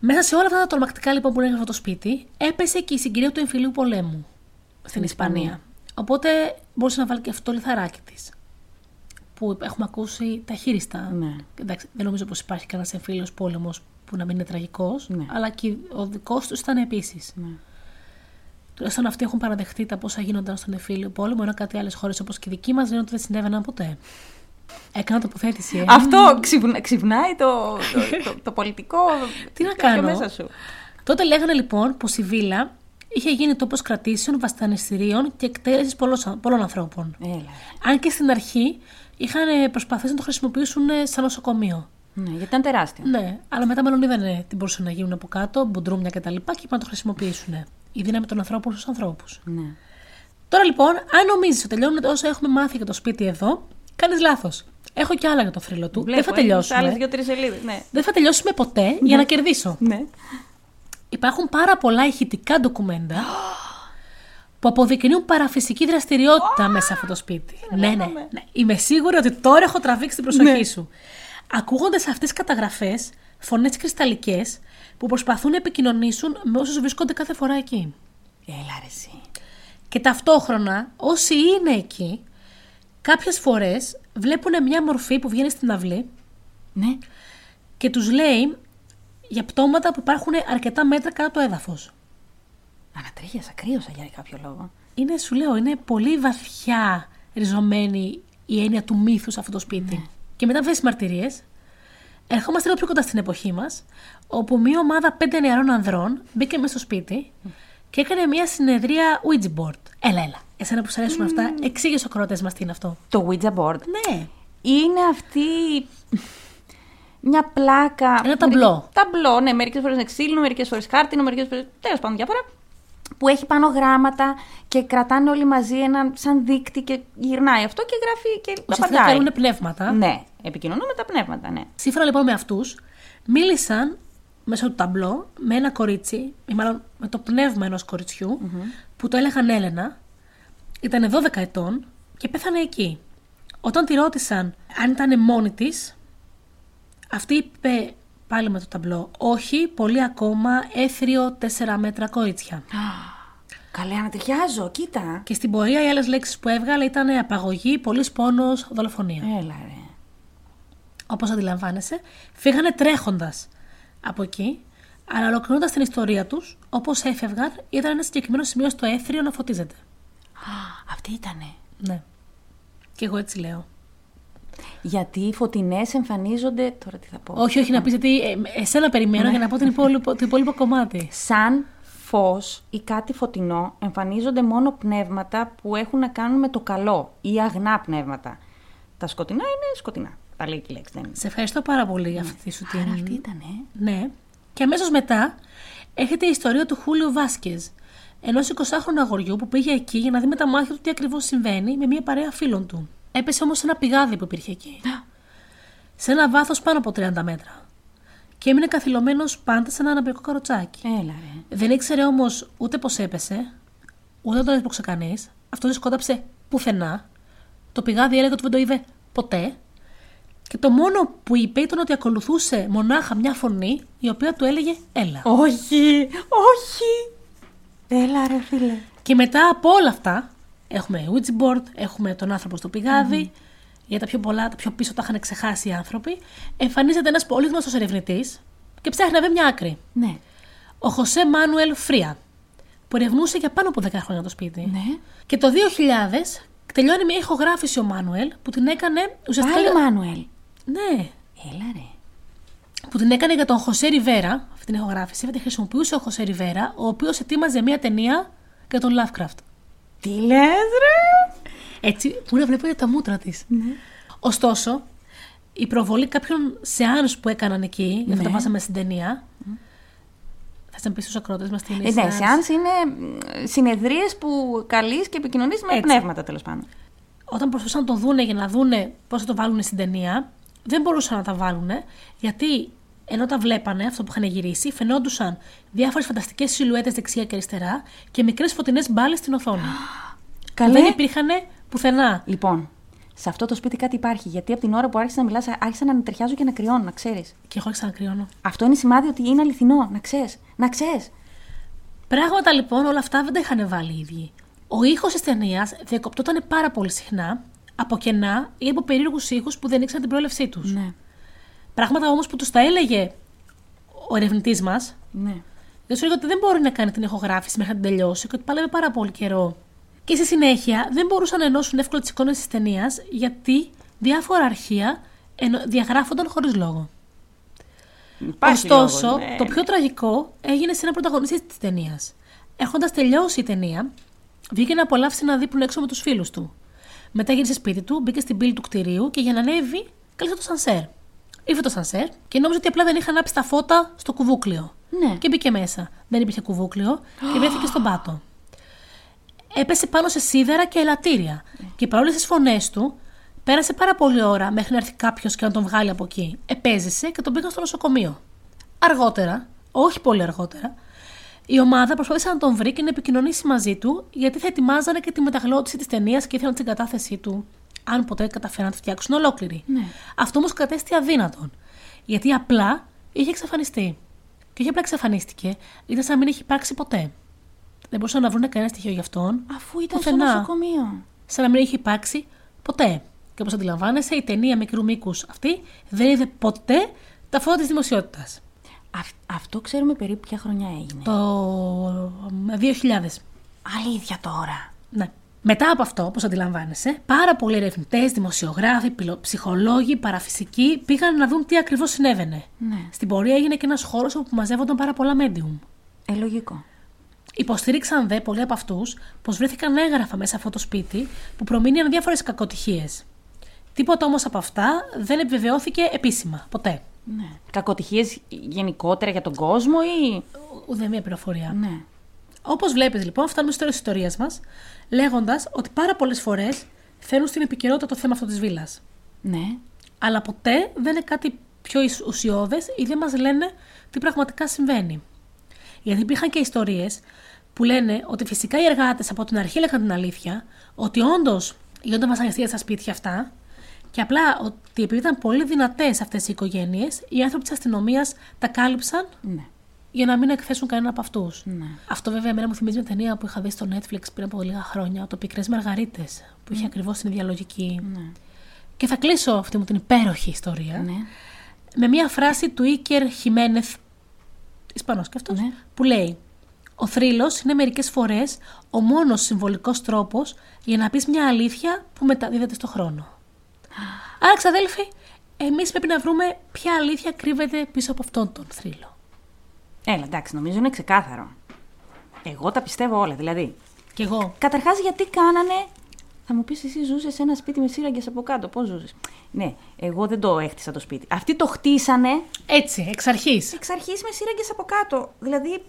Μέσα σε όλα αυτά τα τρομακτικά λοιπόν που έγραφε το σπίτι, έπεσε και η συγκυρία του εμφυλίου πολέμου στην Ισπανία. Ισπανία. Οπότε μπορούσε να βάλει και αυτό το λιθαράκι της. Που έχουμε ακούσει τα χείριστα. Ναι. Εντάξει, δεν νομίζω πως υπάρχει κανένας εμφύλιος πόλεμος που να μην είναι τραγικός, Ναι. αλλά και ο δικός τους ήταν επίσης. Ναι. Τουλάχιστον αυτοί έχουν παραδεχτεί τα πόσα γίνονταν στον εμφύλιο πόλεμο, ενώ κάτι άλλες χώρες όπως και η δική μας λένε ότι δεν συνέβαιναν ποτέ. Έκανα τοποθέτηση, ε. Αυτό ξυπνα- ξυπνάει το, το, το, το πολιτικό. Τι να κάποιο κάνω; μέσα σου. Τότε λέγανε λοιπόν πως η βίλα είχε γίνει τόπος κρατήσεων, βασανιστήριων και εκτέλεσης πολλών ανθρώπων. Έλα. Αν και στην αρχή είχαν προσπαθήσει να το χρησιμοποιήσουν ε, σαν νοσοκομείο. Ναι, γιατί ήταν τεράστιο. Ναι, αλλά μετά μάλλον είδανε τι μπορούσαν να γίνουν από κάτω, μπουντρούμια κτλ. Και, είπαν να το χρησιμοποιήσουν. Η δύναμη των ανθρώπων στους ανθρώπους. Ναι. Τώρα λοιπόν, αν νομίζεις ότι τελειώνουν όσα έχουμε μάθει για το σπίτι εδώ, κάνεις λάθος. Έχω και άλλα για το θρύλο του. Βλέπω, Δεν θα έχεις τελειώσουμε. Άλλες δύο-τρεις σελίδες. Ναι. Δεν θα τελειώσουμε ποτέ για να κερδίσω. ναι. Υπάρχουν πάρα πολλά ηχητικά ντοκουμέντα που αποδεικνύουν παραφυσική δραστηριότητα μέσα σε αυτό το σπίτι. Ναι, ναι, ναι. Είμαι σίγουρη ότι τώρα έχω τραβήξει την προσοχή Ναι. σου. Ακούγονται σε αυτές τις καταγραφές φωνές κρυσταλλικές που προσπαθούν να επικοινωνήσουν με όσους βρίσκονται κάθε φορά εκεί. Έλα ρε εσύ. Και ταυτόχρονα, όσοι είναι εκεί, κάποιες φορές βλέπουν μια μορφή που βγαίνει στην αυλή Ναι. και τους λέει για πτώματα που υπάρχουν αρκετά μέτρα κάτω από το έδαφος. Ανατρίχιασα, κρύωσα για κάποιο λόγο. Είναι, σου λέω, είναι πολύ βαθιά ριζωμένη η έννοια του μύθους σε αυτό το σπίτι. Και μετά αυτές τις μαρτυρίες, ερχόμαστε λίγο πιο κοντά στην εποχή μας, όπου μια ομάδα πέντε νεαρών ανδρών μπήκε μέσα στο σπίτι και έκανε μια συνεδρία Ouija board. Έλα, έλα. Εσένα που σου αρέσουν αυτά, εξήγησε ο κρότες μας τι είναι αυτό. Το Ouija board Ναι. είναι αυτή μια πλάκα. Ένα ταμπλό. Ταμπλό, ναι. Μερικές φορές είναι ξύλινο, μερικές φορές χάρτινο, μερικές φορές. Τέλος πάντων, διάφορα. Που έχει πάνω γράμματα και κρατάνε όλοι μαζί έναν σαν δείκτη και γυρνάει αυτό και γράφει και Ουσιαστικά απαντάει. καλούν πνεύματα. Ναι, επικοινωνούν με τα πνεύματα, ναι. Σύμφωνα λοιπόν με αυτούς, μίλησαν μέσω του ταμπλό με ένα κορίτσι, ή μάλλον με το πνεύμα ενός που το έλεγαν Έλενα. Ήταν 12 ετών και πέθανε εκεί. Όταν τη ρώτησαν αν ήταν μόνη της, αυτή είπε πάλι με το ταμπλό: Όχι, πολύ ακόμα, έθριο 4 μέτρα κορίτσια. Καλέ, ανατριχιάζω, κοίτα. Και στην πορεία οι άλλες λέξεις που έβγαλε ήταν απαγωγή, πολύς πόνος, δολοφονία. Έλα, ρε. Όπως αντιλαμβάνεσαι, φύγανε τρέχοντας από εκεί, αλλά ολοκληρώνοντας την ιστορία τους, όπως έφευγαν, ήταν ένα συγκεκριμένο σημείο στο έθριο να φωτίζεται. Α, αυτή ήτανε. Ναι. Και εγώ έτσι λέω. Γιατί οι φωτεινές εμφανίζονται. Τώρα τι θα πω. Όχι, όχι, να πεις γιατί ε, εσένα περιμένω για να πω την υπόλοιπο, το υπόλοιπο κομμάτι. Σαν φως ή κάτι φωτεινό εμφανίζονται μόνο πνεύματα που έχουν να κάνουν με το καλό ή αγνά πνεύματα. Τα σκοτεινά είναι σκοτεινά. Τα λέει και η λέξη, δεν είναι. Σε ευχαριστώ πάρα πολύ για αυτή σου την. Άρα αυτή ήτανε. Ναι. Και αμέσως μετά έχετε η ιστορία του Χούλιο Βάσκες. Ενός 20χρονου αγοριού που πήγε εκεί για να δει με τα μάτια του τι ακριβώς συμβαίνει με μια παρέα φίλων του. Έπεσε όμως σε ένα πηγάδι που υπήρχε εκεί. σε ένα βάθος πάνω από 30 μέτρα. Και έμεινε καθυλωμένος πάντα σε ένα αναπηρικό καροτσάκι. Έλα, ρε. Δεν ήξερε όμως ούτε πώ έπεσε, ούτε τον έσπρωξε κανείς. Αυτό δεν σκόταψε πουθενά. Το πηγάδι έλεγε ότι δεν το είδε ποτέ. Και το μόνο που είπε ήταν ότι ακολουθούσε μονάχα μια φωνή η οποία του έλεγε Έλα. Όχι, όχι. Έλα, ρε, φίλε. Και μετά από όλα αυτά, έχουμε Ouija board, έχουμε τον άνθρωπο στο πηγαδι Για τα πιο πολλά, τα πιο πίσω τα είχαν ξεχάσει οι άνθρωποι. Εμφανίζεται ένας πολύ γνωστός ερευνητής και ψάχνει να βρει μια άκρη. Ναι. Ο Χωσέ Μάνουελ Φρία, που ερευνούσε για πάνω από 10 χρόνια το σπίτι. Ναι. Και το 2000 τελειώνει μια ηχογράφηση ο Μάνουελ που την έκανε ουσιαστικά. Πάλι Μάνουελ. Ναι, Έλα, ρε. που την έκανε για τον Χωσέ Ριβέρα, αυτή την ηχογράφηση, αυτή τη χρησιμοποιούσε ο Χωσέ Ριβέρα, ο οποίος ετοίμαζε μια ταινία για τον Lovecraft. Τι λες, ρε; Έτσι, που να βλέπετε τα μούτρα της. Ωστόσο, η προβολή κάποιων σεάνς που έκαναν εκεί, γι' αυτό το βάσαμε στην ταινία. Θα να πει στους ακρότες μας τι είναι. Ε, η ναι, σεάνς. σεάνς είναι συνεδρίες που καλείς και επικοινωνείς με Έτσι. πνεύματα, τέλος πάντων. Όταν προσπαθούσαν να το δούνε για να δούνε πώς θα το βάλουν στην ταινία, δεν μπορούσαν να τα βάλουν γιατί ενώ τα βλέπανε αυτό που είχαν γυρίσει, φαινόντουσαν διάφορες φανταστικές σιλουέτες δεξιά και αριστερά και μικρές φωτεινές μπάλες στην οθόνη. Καλέ. Δεν υπήρχαν πουθενά. Λοιπόν, σε αυτό το σπίτι κάτι υπάρχει. Γιατί από την ώρα που άρχισα να μιλάς, άρχισα να ανατριχιάζω και να κρυώνω, να ξέρεις. Και εγώ άρχισα να κρυώνω. Αυτό είναι σημάδι ότι είναι αληθινό, να ξέρεις. Να ξέρεις. Πράγματα λοιπόν όλα αυτά δεν τα είχαν βάλει οι ίδιοι. Ο ήχος της ταινίας διακοπτόταν πάρα πολύ συχνά από κενά ή από περίεργους ήχους που δεν ήξεραν την προέλευσή τους. Ναι. Πράγματα όμως που τους τα έλεγε ο ερευνητής μας, Ναι. δεν σου έλεγε ότι δεν μπορεί να κάνει την ηχογράφηση μέχρι να την τελειώσει και ότι πάλευε πάρα πολύ καιρό. Και στη συνέχεια δεν μπορούσαν να ενώσουν εύκολα τις εικόνες της ταινίας γιατί διάφορα αρχεία ενο- διαγράφονταν χωρίς λόγο. Υπάρχει Ωστόσο, λόγος, ναι. το πιο τραγικό έγινε σε ένα πρωταγωνιστή της ταινίας. Έχοντας τελειώσει η ταινία, βγήκε να απολαύσει ένα δείπνο έξω με τους φίλους του. Μετά γύρισε σπίτι του, μπήκε στην πύλη του κτηρίου και για να ανέβει, κάλεσε το σανσέρ. Ήρθε το σανσέρ και νόμιζε ότι απλά δεν είχαν ανάψει τα φώτα στο κουβούκλιο. Ναι. Και μπήκε μέσα. Δεν υπήρχε κουβούκλιο και βρέθηκε στον πάτο. Έπεσε πάνω σε σίδερα και ελαττήρια. Και παρόλε τις φωνές του, Πέρασε πάρα πολλή ώρα μέχρι να έρθει κάποιος και να τον βγάλει από εκεί. Επέζησε και τον πήγαν στο νοσοκομείο. Αργότερα, όχι πολύ αργότερα, η ομάδα προσπάθησε να τον βρει και να επικοινωνήσει μαζί του, γιατί θα ετοιμάζανε και τη μεταγλώτηση της ταινίας και ήθελαν την κατάθεσή του, αν ποτέ καταφέραν να τη φτιάξουν ολόκληρη. Ναι. Αυτό όμως κατέστη αδύνατον. Γιατί απλά είχε εξαφανιστεί. Και όχι απλά εξαφανίστηκε, ήταν σαν να μην έχει υπάρξει ποτέ. Δεν μπορούσαν να βρουν κανένα στοιχείο γι' αυτόν. Αφού ήταν Πουθενά. στο νοσοκομείο. Σαν να μην έχει υπάρξει ποτέ. Και όπως αντιλαμβάνεσαι, η ταινία μικρού μήκους αυτή δεν είδε ποτέ τα φώτα της δημοσιότητας. Αυ- αυτό ξέρουμε περίπου ποια χρονιά έγινε. Το 2000. Αλήθεια τώρα. Ναι. Μετά από αυτό, όπως αντιλαμβάνεσαι, πάρα πολλοί ερευνητές, δημοσιογράφοι, πυλο- ψυχολόγοι, παραφυσικοί πήγαν να δουν τι ακριβώς συνέβαινε. Ναι. Στην πορεία έγινε και ένας χώρος όπου μαζεύονταν πάρα πολλά medium. Ε, λογικό. Υποστήριξαν δε πολλοί από αυτούς πως βρέθηκαν έγγραφα μέσα σε αυτό το σπίτι που προμήνυαν διάφορες κακοτυχίες. Τίποτα όμως από αυτά δεν επιβεβαιώθηκε επίσημα. Ποτέ. Ναι. Κακοτυχίες γενικότερα για τον κόσμο ή. Ουδέ μία πληροφορία. Ναι. Όπως βλέπεις λοιπόν, φτάνουμε στο τέλο τη ιστορίας μας, λέγοντας ότι πάρα πολλές φορές φέρνουν στην επικαιρότητα το θέμα αυτό της βίλας. Ναι. Αλλά ποτέ δεν είναι κάτι πιο ουσιώδες ή δεν μας λένε τι πραγματικά συμβαίνει. Γιατί υπήρχαν και ιστορίες που λένε ότι φυσικά οι εργάτες από την αρχή έλεγαν την αλήθεια, ότι όντως γίνονταν βασανιστήρια στα σπίτια αυτά, και απλά ότι επειδή ήταν πολύ δυνατές αυτές οι οικογένειες, οι άνθρωποι της αστυνομίας τα κάλυψαν Ναι. Για να μην εκθέσουν κανένα από αυτούς. Ναι. Αυτό βέβαια εμένα μου θυμίζει μια ταινία που είχα δει στο Netflix πριν από λίγα χρόνια, το Πικρές Μαργαρίτες, που είχε ακριβώς την ίδια λογική. Ναι. Και θα κλείσω αυτή μου την υπέροχη ιστορία Ναι. με μια φράση του Ίκερ Χιμένεθ, Ισπανός και αυτός, Ναι. που λέει «Ο θρύλος είναι μερικές φορές ο μόνος συμβολικός τρόπος για να πεις μια αλήθεια που μεταδίδεται στο χρόνο». Άρα, ξαδέλφοι, εμείς πρέπει να βρούμε ποια αλήθεια κρύβεται πίσω από αυτόν τον θρύλο. Έλα, εντάξει, νομίζω είναι ξεκάθαρο. Εγώ τα πιστεύω όλα, δηλαδή. Κι εγώ. Καταρχάς, γιατί κάνανε. Θα μου πεις, εσύ ζούσες σε ένα σπίτι με σύραγγες από κάτω. Πώς ζούσες; Ναι, εγώ δεν το έχτισα το σπίτι. Αυτοί το χτίσανε Έτσι, εξ αρχής. εξ αρχής με σύραγγες από κάτω. Δηλαδή,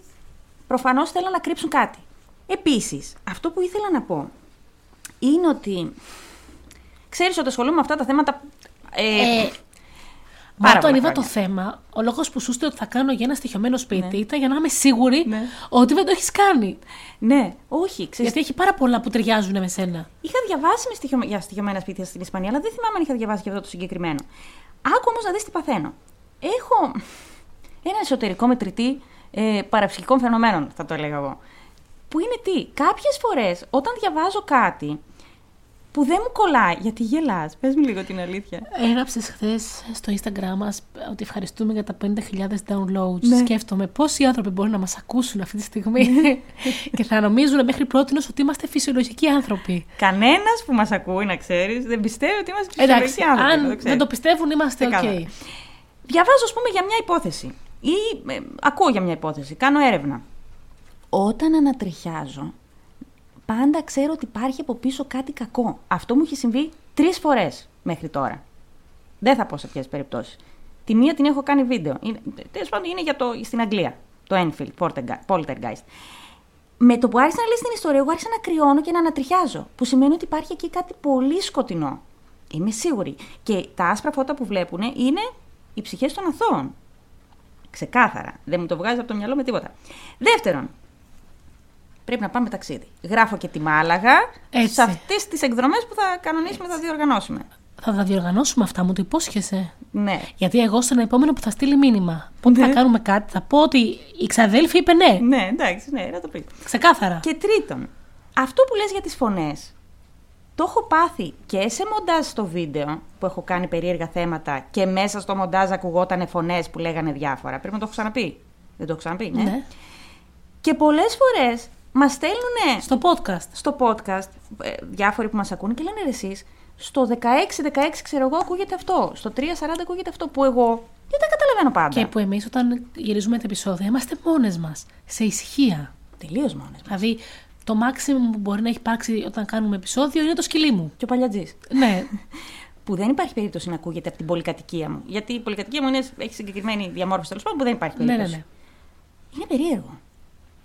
προφανώς θέλαν να κρύψουν κάτι. Επίσης, αυτό που ήθελα να πω είναι ότι. Ξέρεις ότι ασχολούμαι με αυτά τα θέματα. Ε, Ε, πάρα όταν πολλά είδα το χρόνια. θέμα, ο λόγος που σου είπε ότι θα κάνω για ένα στοιχειωμένο σπίτι ήταν για να είμαι σίγουρη Ναι. ότι δεν το έχεις κάνει. Ναι, όχι, ξέρει. Γιατί έχει πάρα πολλά που ταιριάζουν με σένα. Είχα διαβάσει με στοιχειωμέ... για στοιχειωμένα σπίτια στην Ισπανία, αλλά δεν θυμάμαι αν είχα διαβάσει και αυτό το συγκεκριμένο. Άκου όμως να δεις τι παθαίνω. Έχω ένα εσωτερικό μετρητή ε, παραψυχικών φαινομένων, θα το έλεγα εγώ. Που είναι τι, κάποιες φορές όταν διαβάζω κάτι που δεν μου κολλάει. Γιατί γελάς, πες μου λίγο την αλήθεια. Έγραψες χθες στο Instagram μας ότι ευχαριστούμε για τα 50.000 downloads. Ναι. Σκέφτομαι πόσοι άνθρωποι μπορεί να μας ακούσουν αυτή τη στιγμή και θα νομίζουν μέχρι πρώτη ότι είμαστε φυσιολογικοί άνθρωποι. Κανένας που μας ακούει, να ξέρεις, δεν πιστεύει ότι είμαστε Εντάξει, φυσιολογικοί άνθρωποι. να αν ξέρεις. δεν το πιστεύουν, είμαστε οκ. Ξεκάθαρα. Διαβάζω, ας πούμε, για μια υπόθεση. Ή ε, ακούω για μια υπόθεση. Κάνω έρευνα. Όταν ανατριχιάζω, πάντα ξέρω ότι υπάρχει από πίσω κάτι κακό. Αυτό μου έχει συμβεί τρεις φορές μέχρι τώρα. Δεν θα πω σε ποιες περιπτώσεις. Τη μία την έχω κάνει βίντεο. Τέλος πάντων είναι για το, στην Αγγλία. Το Enfield Polterge- Poltergeist. Με το που άρχισα να λες την ιστορία, εγώ άρχισα να κρυώνω και να ανατριχιάζω. Που σημαίνει ότι υπάρχει εκεί κάτι πολύ σκοτεινό. Είμαι σίγουρη. Και τα άσπρα φώτα που βλέπουν είναι οι ψυχές των αθώων. Ξεκάθαρα. Δεν μου το βγάζει από το μυαλό με τίποτα. Δεύτερον, πρέπει να πάμε ταξίδι. Γράφω και τη Μάλαγα Έτσι. σε αυτές τις εκδρομές που θα κανονίσουμε, θα διοργανώσουμε. Θα τα διοργανώσουμε αυτά, μου το υπόσχεσαι. Ναι. Γιατί εγώ στον επόμενο που θα στείλει μήνυμα, πότε Ναι. θα κάνουμε κάτι, θα πω ότι η ξαδέλφη είπε ναι. Ναι, εντάξει, ναι, να το πει. Ξεκάθαρα. Και τρίτον, αυτό που λες για τις φωνές, το έχω πάθει και σε μοντάζ στο βίντεο που έχω κάνει περίεργα θέματα και μέσα στο μοντάζ ακουγόταν φωνές που λέγανε διάφορα. Πρέπει να το έχω ξαναπεί. Δεν το έχω ξαναπεί, ναι. ναι. Και πολλές φορές μας στέλνουν Στο podcast. στο podcast ε, διάφοροι που μας ακούνε και λένε «Ρε εσείς, στο 16-16 ξέρω εγώ ακούγεται αυτό, στο 3-40 ακούγεται αυτό που εγώ δεν τα καταλαβαίνω πάντα. Και που εμείς όταν γυρίζουμε τα επεισόδια είμαστε μόνες μας. Σε ησυχία. Τελείως μόνες μας. Δηλαδή, το maximum που μπορεί να έχει υπάρξει όταν κάνουμε επεισόδιο είναι το σκυλί μου. Και ο Παλιατζής. ναι. που δεν υπάρχει περίπτωση να ακούγεται από την πολυκατοικία μου. Γιατί η πολυκατοικία μου είναι, έχει συγκεκριμένη διαμόρφωση τέλος πάντων που δεν υπάρχει ναι, ναι, περίπτωση. ναι. Είναι περίεργο.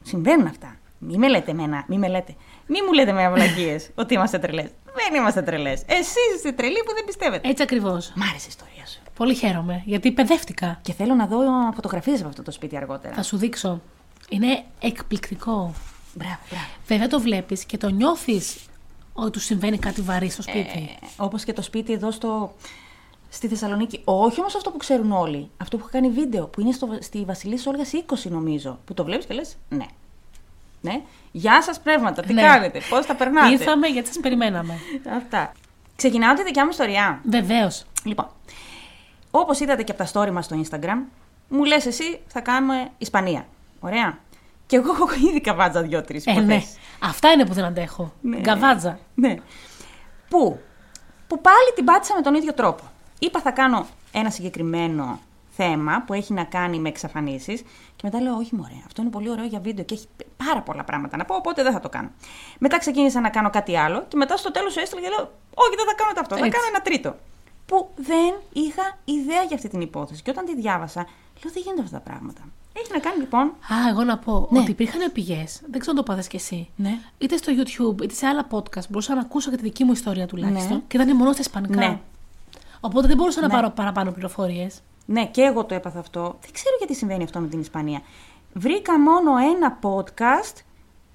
Συμβαίνουν αυτά. Μη με λέτε εμένα, μη με λέτε. Μη μου λέτε με αυλακίες ότι είμαστε τρελές. Δεν είμαστε τρελές. Εσείς είστε τρελοί που δεν πιστεύετε. Έτσι ακριβώς. Μ' άρεσε η ιστορία σου. Πολύ χαίρομαι, γιατί παιδεύτηκα. Και θέλω να δω φωτογραφίες από αυτό το σπίτι αργότερα. Θα σου δείξω. Είναι εκπληκτικό. Μπράβο, μπράβο. Βέβαια το βλέπεις και το νιώθεις ότι του συμβαίνει κάτι βαρύ στο σπίτι. Ε, Όπως και το σπίτι εδώ στο, στη Θεσσαλονίκη. Όχι όμως αυτό που ξέρουν όλοι. Αυτό που έχω κάνει βίντεο, που είναι στο, στη Βασιλής Όλγας 20 νομίζω. Που το βλέπεις και λες, ναι. Ναι. Γεια σας, πνεύματα. Τι Ναι. κάνετε, πώς τα περνάτε; Ήρθαμε γιατί σας περιμέναμε. Αυτά. Ξεκινάω τη δικιά μου ιστορία. Βεβαίως. Λοιπόν, όπως είδατε και από τα story μας στο Instagram, μου λες εσύ θα κάνουμε Ισπανία. Ωραία. Και εγώ έχω ήδη καβάτζα δύο-τρεις Ε, ναι. Αυτά είναι που δεν αντέχω. Ναι. Γκαβάτζα. Ναι. Πού; Που πάλι την πάτησα με τον ίδιο τρόπο. Είπα θα κάνω ένα συγκεκριμένο θέμα που έχει να κάνει με εξαφανίσεις και μετά λέω όχι μωρέ, αυτό είναι πολύ ωραίο για βίντεο και έχει πάρα πολλά πράγματα να πω, οπότε δεν θα το κάνω. Μετά ξεκίνησα να κάνω κάτι άλλο και μετά στο τέλος σου έστειλα και λέω όχι δεν θα κάνω το αυτό, θα Έτσι. κάνω ένα τρίτο. Που δεν είχα ιδέα για αυτή την υπόθεση και όταν τη διάβασα λέω δεν γίνονται αυτά τα πράγματα. Έχει να κάνει λοιπόν... Α, εγώ να πω Ναι. ότι υπήρχαν πηγέ. Δεν ξέρω αν το πάθες κι εσύ. Ναι. Είτε στο YouTube είτε σε άλλα podcast μπορούσα να ακούσω και τη δική μου ιστορία τουλάχιστον. Ναι. Και ήταν μόνο στα Ισπανικά. Ναι. Οπότε δεν μπορούσα να Ναι. πάρω παραπάνω πληροφορίες. Ναι, και εγώ το έπαθα αυτό. Δεν ξέρω γιατί συμβαίνει αυτό με την Ισπανία. Βρήκα μόνο ένα podcast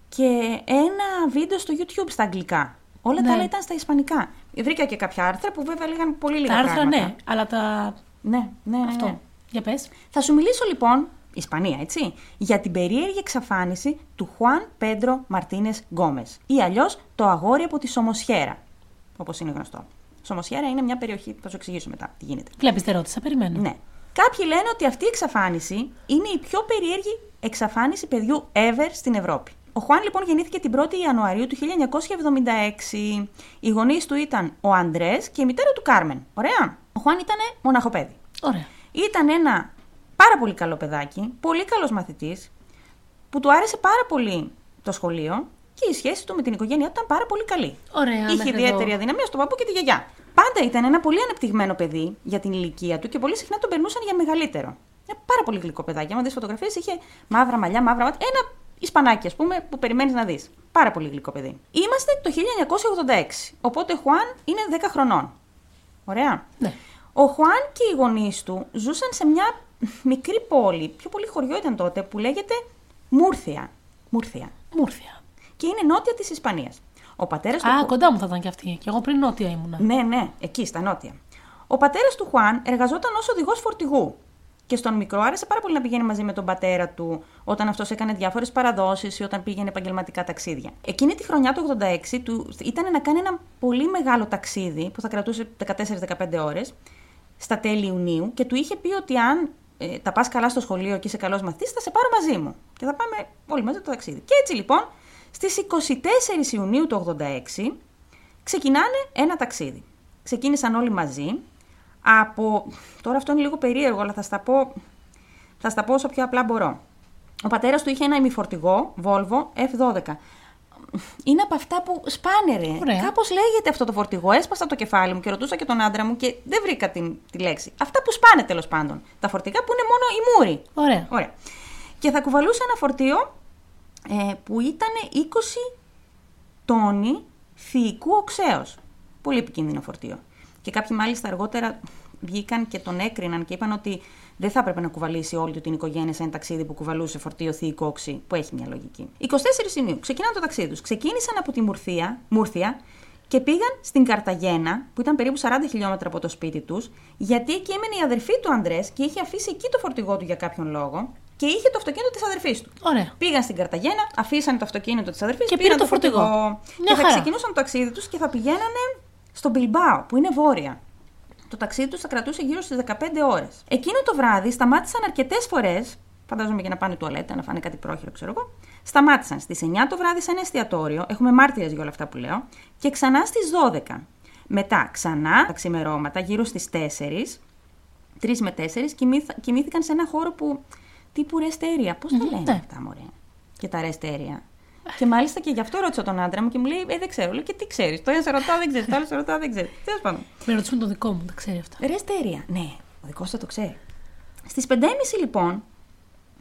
και ένα βίντεο στο YouTube στα αγγλικά. Όλα Ναι. τα άλλα ήταν στα ισπανικά. Βρήκα και κάποια άρθρα που βέβαια λέγανε πολύ λίγα Τα άρθρα πράγματα. ναι, αλλά τα. Ναι, ναι, ναι, Αυτό. ναι. Για πες. Θα σου μιλήσω λοιπόν, Ισπανία έτσι, για την περίεργη εξαφάνιση του Χουάν Πέντρο Μαρτίνες Γκόμες. Ή αλλιώς το αγόρι από τη Σομοσιέρα. Όπως είναι γνωστό. Σομοσιέρα είναι μια περιοχή, θα σου εξηγήσω μετά τι γίνεται. Βλέπεις, δεν ρώτησα, περιμένω. Ναι. Κάποιοι λένε ότι αυτή η εξαφάνιση είναι η πιο περίεργη εξαφάνιση παιδιού ever στην Ευρώπη. Ο Χουάν λοιπόν γεννήθηκε την 1η Ιανουαρίου του 1976. Οι γονείς του ήταν ο Αντρέ και η μητέρα του Κάρμεν. Ωραία. Ο Χουάν ήταν μοναχοπέδι. Ωραία. Ήταν ένα πάρα πολύ καλό παιδάκι, πολύ καλός μαθητής, που του άρεσε πάρα πολύ το σχολείο και η σχέση του με την οικογένειά του ήταν πάρα πολύ καλή. Ωραία, Είχε μέχρι ιδιαίτερη εδώ. αδυναμία στον παππού και τη γιαγιά. Πάντα ήταν ένα πολύ ανεπτυγμένο παιδί για την ηλικία του και πολύ συχνά τον περνούσαν για μεγαλύτερο. Ένα πάρα πολύ γλυκό παιδάκι. Αν δεις φωτογραφίες, είχε μαύρα μαλλιά, μαύρα μάτια. Ένα Ισπανάκι, ας πούμε, που περιμένεις να δεις. Πάρα πολύ γλυκό παιδί. Είμαστε το 1986. Οπότε ο Χουάν είναι 10 χρονών. Ωραία. Ναι. Ο Χουάν και οι γονείς του ζούσαν σε μια μικρή πόλη, πιο πολύ χωριό ήταν τότε, που λέγεται Μούρθια. Μούρθια. Μούρθια. Και είναι νότια της Ισπανίας. Ο πατέρας του. Α, Χου- κοντά μου θα ήταν κι αυτή. Και εγώ πριν νότια ήμουνα. Ναι, ναι, εκεί στα νότια. Ο πατέρας του Χουάν εργαζόταν ως οδηγός φορτηγού. Και στον μικρό άρεσε πάρα πολύ να πηγαίνει μαζί με τον πατέρα του όταν αυτός έκανε διάφορες παραδόσεις ή όταν πήγαινε επαγγελματικά ταξίδια. Εκείνη τη χρονιά του 86 του ήταν να κάνει ένα πολύ μεγάλο ταξίδι που θα κρατούσε 14-15 ώρες στα τέλη Ιουνίου και του είχε πει ότι αν ε, τα πας καλά στο σχολείο και είσαι καλός μαθητής, θα σε πάρω μαζί μου. Και θα πάμε όλοι μαζί το ταξίδι. Και έτσι λοιπόν, στις 24 Ιουνίου του 86 ξεκινάνε ένα ταξίδι. Ξεκίνησαν όλοι μαζί από. Τώρα αυτό είναι λίγο περίεργο, αλλά θα στα πω, θα στα πω όσο πιο απλά μπορώ. Ο πατέρας του είχε ένα ημιφορτηγό Volvo F12. Είναι από αυτά που σπάνε, ρε. Ωραία. Κάπως λέγεται αυτό το φορτηγό. Έσπασα το κεφάλι μου και ρωτούσα και τον άντρα μου και δεν βρήκα την, τη λέξη. Αυτά που σπάνε τέλος πάντων. Τα φορτηγά που είναι μόνο η μούρη. Ωραία. Ωραία. Και θα κουβαλούσε ένα φορτίο ε, που ήταν 20 τόνοι θηικού οξέως. Πολύ επικίνδυνο φορτίο. Και κάποιοι μάλιστα αργότερα βγήκαν και τον έκριναν και είπαν ότι δεν θα έπρεπε να κουβαλήσει όλη του την οικογένεια σε ένα ταξίδι που κουβαλούσε φορτίο θηικό οξύ, που έχει μια λογική. 24 Ιουνίου ξεκινάνε το ταξίδι τους. Ξεκίνησαν από τη Μουρθία, Μούρθια και πήγαν στην Καρταγένα, που ήταν περίπου 40 χιλιόμετρα από το σπίτι τους, γιατί εκεί έμενε η αδερφή του Αντρέ και είχε αφήσει εκεί το φορτηγό του για κάποιον λόγο και είχε το αυτοκίνητο της αδερφής του. Ωραία. Πήγαν στην Καρταγένα, αφήσανε το αυτοκίνητο της αδερφής Και πήρε το φορτηγό. Μια Μια και θα χαρά. ξεκινούσαν το ταξίδι τους και θα πηγαίνανε στο Μπιλμπάο, που είναι βόρεια. Το ταξίδι τους θα κρατούσε γύρω στις 15 ώρες. Εκείνο το βράδυ σταμάτησαν αρκετές φορές, φαντάζομαι για να πάνε τουαλέτα, να φάνε κάτι πρόχειρο, ξέρω εγώ. Σταμάτησαν στις 9 το βράδυ σε ένα εστιατόριο, έχουμε μάρτυρες για όλα αυτά που λέω, και ξανά στις 12. Μετά ξανά τα ξημερώματα, γύρω στις 4, 3 με 4, κοιμήθ- κοιμήθηκαν σε ένα χώρο που. Τύπου ρεστέρια. Πώς τα λένε ναι. αυτά, μωρέ. Και τα ρεστέρια. Και μάλιστα και γι' αυτό ρώτησα τον άντρα μου και μου λέει: Ε, δεν ξέρω. Λέω και τι ξέρεις. Το ένα σε ρωτάω, δεν ξέρεις. Το άλλο σε ρωτάω, δεν ξέρεις. Τέλος πάντων. Με ρωτήσουμε το δικό μου, τα ξέρει αυτά. Ρεστέρια. Ναι, ο δικός θα το ξέρει. Στις 5.30 λοιπόν,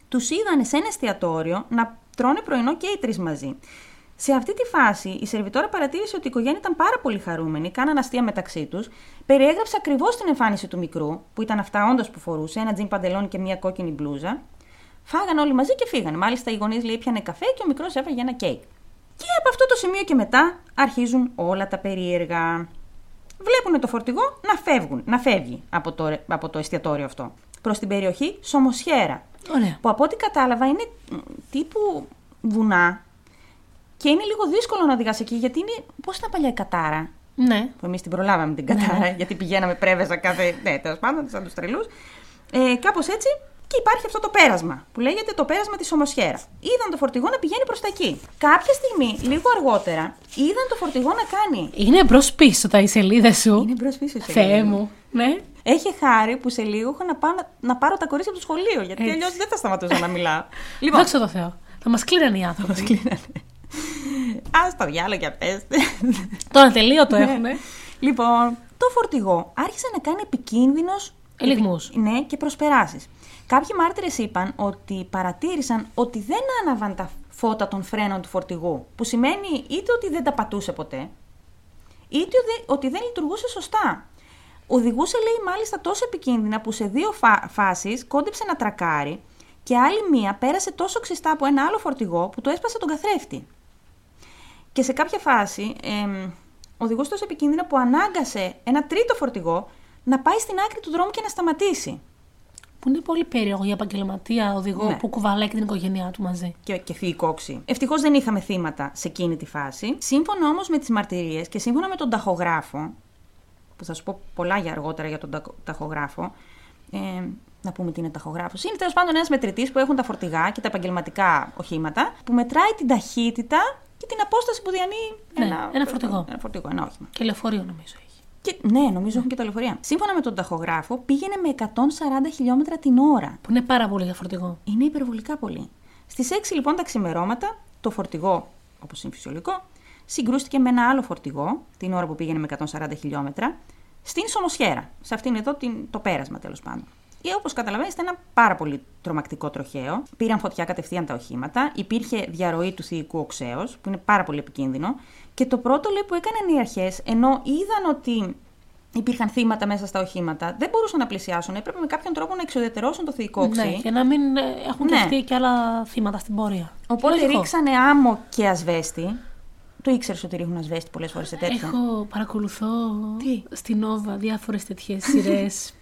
τους είδανε σε ένα εστιατόριο να τρώνε πρωινό και οι τρεις μαζί. Σε αυτή τη φάση, η σερβιτόρα παρατήρησε ότι η οικογένεια ήταν πάρα πολύ χαρούμενη, κάναν αστεία μεταξύ τους, περιέγραψε ακριβώς την εμφάνιση του μικρού, που ήταν αυτά όντως που φορούσε, ένα τζιν παντελόνι και μια κόκκινη μπλούζα. Φάγαν όλοι μαζί και φύγανε. Μάλιστα, οι γονείς λέει πιανε καφέ και ο μικρός έφαγε ένα κέικ. Και από αυτό το σημείο και μετά αρχίζουν όλα τα περίεργα. Βλέπουν το φορτηγό να, φεύγουν, να φεύγει από το, από το εστιατόριο αυτό. Προς την περιοχή Σομοσχέρα. Ωραία. Που από ό,τι κατάλαβα είναι μ, τύπου βουνά. Και είναι λίγο δύσκολο να οδηγάς εκεί γιατί είναι. Πώς ήταν παλιά η Κατάρα; Ναι. Που εμείς την προλάβαμε την Κατάρα, γιατί πηγαίναμε πρέβεζα κάθε. Ναι, τέλος πάντων, σαν τους τρελούς. Ε, Κάπως έτσι. Και υπάρχει αυτό το πέρασμα που λέγεται το πέρασμα της Ομοσχέρα. Είδαν το φορτηγό να πηγαίνει προς τα εκεί. Κάποια στιγμή, λίγο αργότερα, είδαν το φορτηγό να κάνει. Είναι μπρος πίσω τα οι σελίδες σου. Είναι μπρος πίσω σε Θεέ μου. Ναι. Έχει χάρη που σε λίγο έχω να, πάω, να, να πάρω τα κορίτσια από το σχολείο, γιατί Έτσι. αλλιώς δεν θα σταματούσα να μιλάω. λοιπόν, Δόξα τω Θεώ. Θα μας κλείνανε οι άνθρωποι. ας το διάλογο για πέστε. Το ατελείωτο Ναι. έχουν. λοιπόν, το φορτηγό άρχισε να κάνει επικίνδυνος Ελιγμούς. Ναι, και προσπεράσεις. Κάποιοι μάρτυρες είπαν ότι παρατήρησαν ότι δεν άναβαν τα φώτα των φρένων του φορτηγού. Που σημαίνει είτε ότι δεν τα πατούσε ποτέ, είτε ότι- ότι δεν λειτουργούσε σωστά. Οδηγούσε, λέει, μάλιστα τόσο επικίνδυνα που σε δύο φα- φάσεις κόντεψε να τρακάρει και άλλη μία πέρασε τόσο ξιστά από ένα άλλο φορτηγό που το έσπασε τον καθρέφτη. Και σε κάποια φάση εμ, οδηγούσε τόσο επικίνδυνα που ανάγκασε ένα τρίτο φορτηγό να πάει στην άκρη του δρόμου και να σταματήσει. Που είναι πολύ περίεργο για επαγγελματία οδηγό Ναι. που κουβαλάει και την οικογένειά του μαζί. και, και φύγει κόξη. Ευτυχώς δεν είχαμε θύματα σε εκείνη τη φάση. Σύμφωνα όμως με τις μαρτυρίες και σύμφωνα με τον ταχογράφο, που θα σου πω πολλά για αργότερα για τον ταχο- ταχογράφο, ε, να πούμε τι είναι ταχογράφος. Είναι τέλος πάντων ένας μετρητής που έχουν τα φορτηγά και τα επαγγελματικά οχήματα, που μετράει την ταχύτητα και την απόσταση που διανύει Ναι, ένα, ένα φορτηγό. Ένα φορτηγό, ένα όχημα. Και λεωφορείο νομίζω έχει. Και, ναι, νομίζω έχουν και τα λεωφορεία. Σύμφωνα με τον ταχογράφο, πήγαινε με 140 χιλιόμετρα την ώρα. Που είναι πάρα πολύ για φορτηγό. Είναι υπερβολικά πολύ. Στις 6 λοιπόν τα ξημερώματα, το φορτηγό, όπως είναι φυσιολογικό, συγκρούστηκε με ένα άλλο φορτηγό, την ώρα που πήγαινε με 140 χιλιόμετρα, στην Σομοσχέρα. Σε αυτήν εδώ την, το πέρασμα τέλος πάντων. Και όπως καταλαβαίνετε, ήταν ένα πάρα πολύ τρομακτικό τροχαίο. Πήραν φωτιά κατευθείαν τα οχήματα. Υπήρχε διαρροή του θηϊκού οξέως, που είναι πάρα πολύ επικίνδυνο. Και το πρώτο λέει, που έκαναν οι αρχές, ενώ είδαν ότι υπήρχαν θύματα μέσα στα οχήματα, δεν μπορούσαν να πλησιάσουν. Έπρεπε με κάποιον τρόπο να εξοδετερώσουν το θηϊκό οξύ. Ναι, για να μην ε, έχουν Ναι. δεχτεί και άλλα θύματα στην πορεία. Οπότε Λογικό. ρίξανε άμμο και ασβέστη. Το ήξερες ότι ρίχνουν ασβέστη πολλές φορές σε τέτοια. Έχω παρακολουθώ Τι; στην Νόβα διάφορες τέτοιες σειρές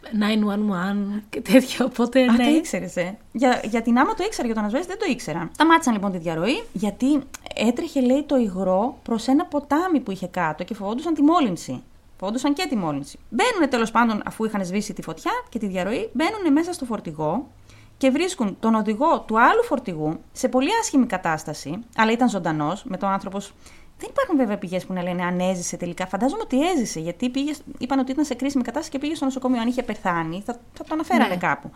911 και τέτοια. Οπότε Α, ναι. το ήξερες, ε. Για, για την άμμο το ήξερα, για τον ασβέστη δεν το ήξερα. Σταμάτησαν λοιπόν τη διαρροή, γιατί έτρεχε, λέει, το υγρό προς ένα ποτάμι που είχε κάτω και φοβόντουσαν τη μόλυνση. Φοβόντουσαν και τη μόλυνση. Μπαίνουν τέλος πάντων, αφού είχαν σβήσει τη φωτιά και τη διαρροή, μπαίνουν μέσα στο φορτηγό και βρίσκουν τον οδηγό του άλλου φορτηγού σε πολύ άσχημη κατάσταση, αλλά ήταν ζωντανός, με τον άνθρωπος. Δεν υπάρχουν βέβαια πηγές που να λένε αν έζησε τελικά. Φαντάζομαι ότι έζησε, γιατί πήγε, είπαν ότι ήταν σε κρίσιμη κατάσταση και πήγε στο νοσοκομείο. Αν είχε πεθάνει, θα, θα το αναφέρανε Ναι. κάπου.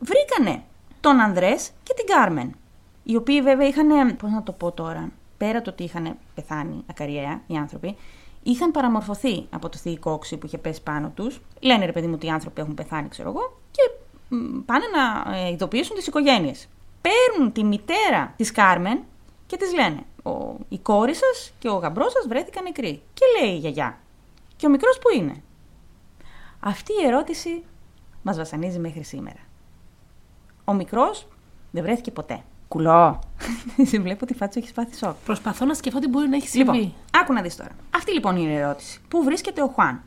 Βρήκανε τον Ανδρές και την Κάρμεν. Οι οποίοι βέβαια είχαν. Πώς να το πω τώρα. Πέρα το ότι είχαν πεθάνει ακαριέα οι άνθρωποι, είχαν παραμορφωθεί από το θηϊκό όξι που είχε πέσει πάνω τους. Λένε ρε παιδί μου ότι οι άνθρωποι έχουν πεθάνει, ξέρω εγώ, και μ, πάνε να ε, ειδοποιήσουν τις οικογένειες. Παίρνουν τη μητέρα της Κάρμεν και της λένε: ο, Η κόρη σας και ο γαμπρός σας βρέθηκαν νεκροί. Και λέει η γιαγιά: Και ο μικρός που είναι; Αυτή η ερώτηση μας βασανίζει μέχρι σήμερα. Ο μικρός δεν βρέθηκε ποτέ. Κουλό. Σε βλέπω ότι φάτσο έχεις πάθει σοκ. Προσπαθώ να σκεφτώ τι μπορεί να έχει συμβεί. Λοιπόν, άκου να δεις τώρα. Αυτή λοιπόν είναι η ερώτηση. Πού βρίσκεται ο Χουάν;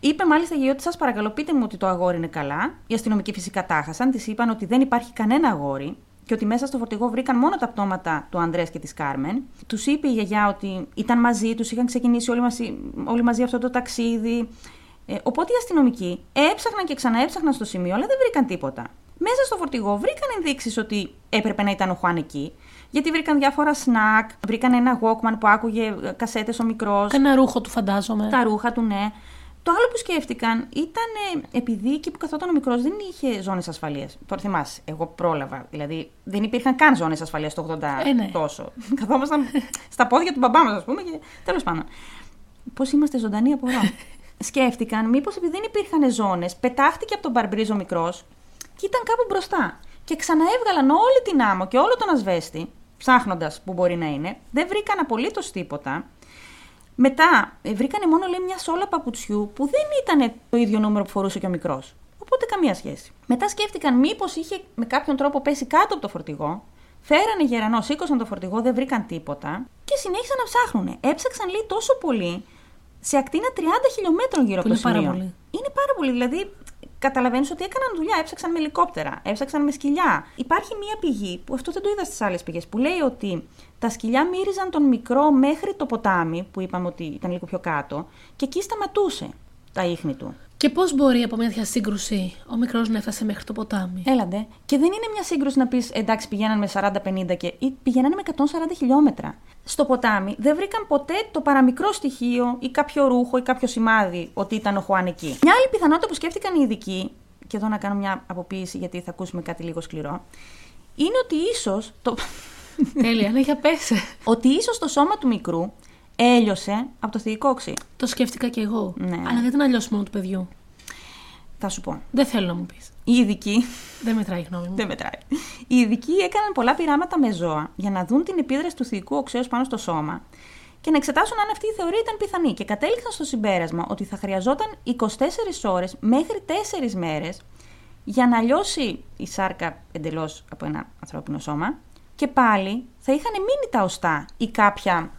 Είπε μάλιστα η ότι σας παρακαλώ πείτε μου ότι το αγόρι είναι καλά. Οι αστυνομικοί φυσικά τάχασαν. Της είπαν ότι δεν υπάρχει κανένα αγόρι και ότι μέσα στο φορτηγό βρήκαν μόνο τα πτώματα του Ανδρέας και της Κάρμεν. Τους είπε η γιαγιά ότι ήταν μαζί τους, είχαν ξεκινήσει όλοι μαζί, όλοι μαζί αυτό το ταξίδι. Ε, οπότε οι αστυνομικοί έψαχναν και ξαναέψαχναν στο σημείο, αλλά δεν βρήκαν τίποτα. Μέσα στο φορτηγό βρήκαν ενδείξεις ότι έπρεπε να ήταν ο Χουάν εκεί. Γιατί βρήκαν διάφορα σνακ, βρήκαν ένα Walkman που άκουγε κασέτες ο μικρός. Κάνα ρούχο του φαντάζομαι. Τα ρούχα του, ναι. Το άλλο που σκέφτηκαν ήταν ε, επειδή εκεί που καθόταν ο μικρός δεν είχε ζώνες ασφαλείας. Τώρα θυμάσαι, εγώ πρόλαβα. Δηλαδή δεν υπήρχαν καν ζώνες ασφαλείας το 80 Ε, ναι. τόσο. Καθόμασταν στα πόδια του μπαμπά μας, ας πούμε. Και... Τέλος πάντων. Πώς είμαστε ζωντανοί από εδώ. Σκέφτηκαν, μήπως επειδή δεν υπήρχαν ζώνες, πετάχτηκε από τον μπαρμπρίζο μικρός και ήταν κάπου μπροστά. Και ξαναέβγαλαν όλη την άμμο και όλο τον ασβέστη ψάχνοντας που μπορεί να είναι, δεν βρήκαν απολύτως τίποτα. Μετά ε, βρήκανε μόνο λέει μια σόλα παπουτσιού που δεν ήταν το ίδιο νούμερο που φορούσε και ο μικρός. Οπότε καμία σχέση. Μετά σκέφτηκαν μήπως είχε με κάποιον τρόπο πέσει κάτω από το φορτηγό. Φέρανε γερανό, σήκωσαν το φορτηγό, δεν βρήκαν τίποτα και συνέχισαν να ψάχνουν. Έψαξαν λέει τόσο πολύ σε ακτίνα 30 χιλιόμετρων γύρω από το είναι πάρα σημείο. πολύ. Είναι πάρα πολύ. Δηλαδή, καταλαβαίνεις ότι έκαναν δουλειά. Έψαξαν με ελικόπτερα, έψαξαν με σκυλιά. Υπάρχει μία πηγή, που αυτό δεν το είδα στις άλλες πηγές, που λέει ότι τα σκυλιά μύριζαν τον μικρό μέχρι το ποτάμι, που είπαμε ότι ήταν λίγο πιο κάτω, και εκεί σταματούσε τα ίχνη του. Και πώς μπορεί από μια τέτοια σύγκρουση ο μικρός να έφτασε μέχρι το ποτάμι; Έλαντε. Και δεν είναι μια σύγκρουση να πεις εντάξει πηγαίναν με 40-50 και. ή πηγαίνανε με 140 χιλιόμετρα. Στο ποτάμι δεν βρήκαν ποτέ το παραμικρό στοιχείο ή κάποιο ρούχο ή κάποιο σημάδι ότι ήταν ο Χουάν εκεί. Μια άλλη πιθανότητα που σκέφτηκαν οι ειδικοί, και εδώ να κάνω μια αποποίηση γιατί θα ακούσουμε κάτι λίγο σκληρό, είναι ότι ίσως. Το... Τέλεια, ναι, για πέσε. ότι ίσως το σώμα του μικρού έλειωσε από το θηϊκό οξύ. Το σκέφτηκα κι εγώ. Ναι. Αλλά δεν ήταν αλλιώς μόνο του παιδιού. Θα σου πω. Δεν θέλω να μου πεις. Οι ειδικοί Δεν μετράει η γνώμη μου. Δεν μετράει. Οι ειδικοί έκαναν πολλά πειράματα με ζώα για να δουν την επίδραση του θηϊκού οξέως πάνω στο σώμα και να εξετάσουν αν αυτή η θεωρία ήταν πιθανή. Και κατέληξαν στο συμπέρασμα ότι θα χρειαζόταν 24 ώρες μέχρι 4 μέρες για να λιώσει η σάρκα εντελώς από ένα ανθρώπινο σώμα και πάλι θα είχαν μείνει τα οστά ή κάποια.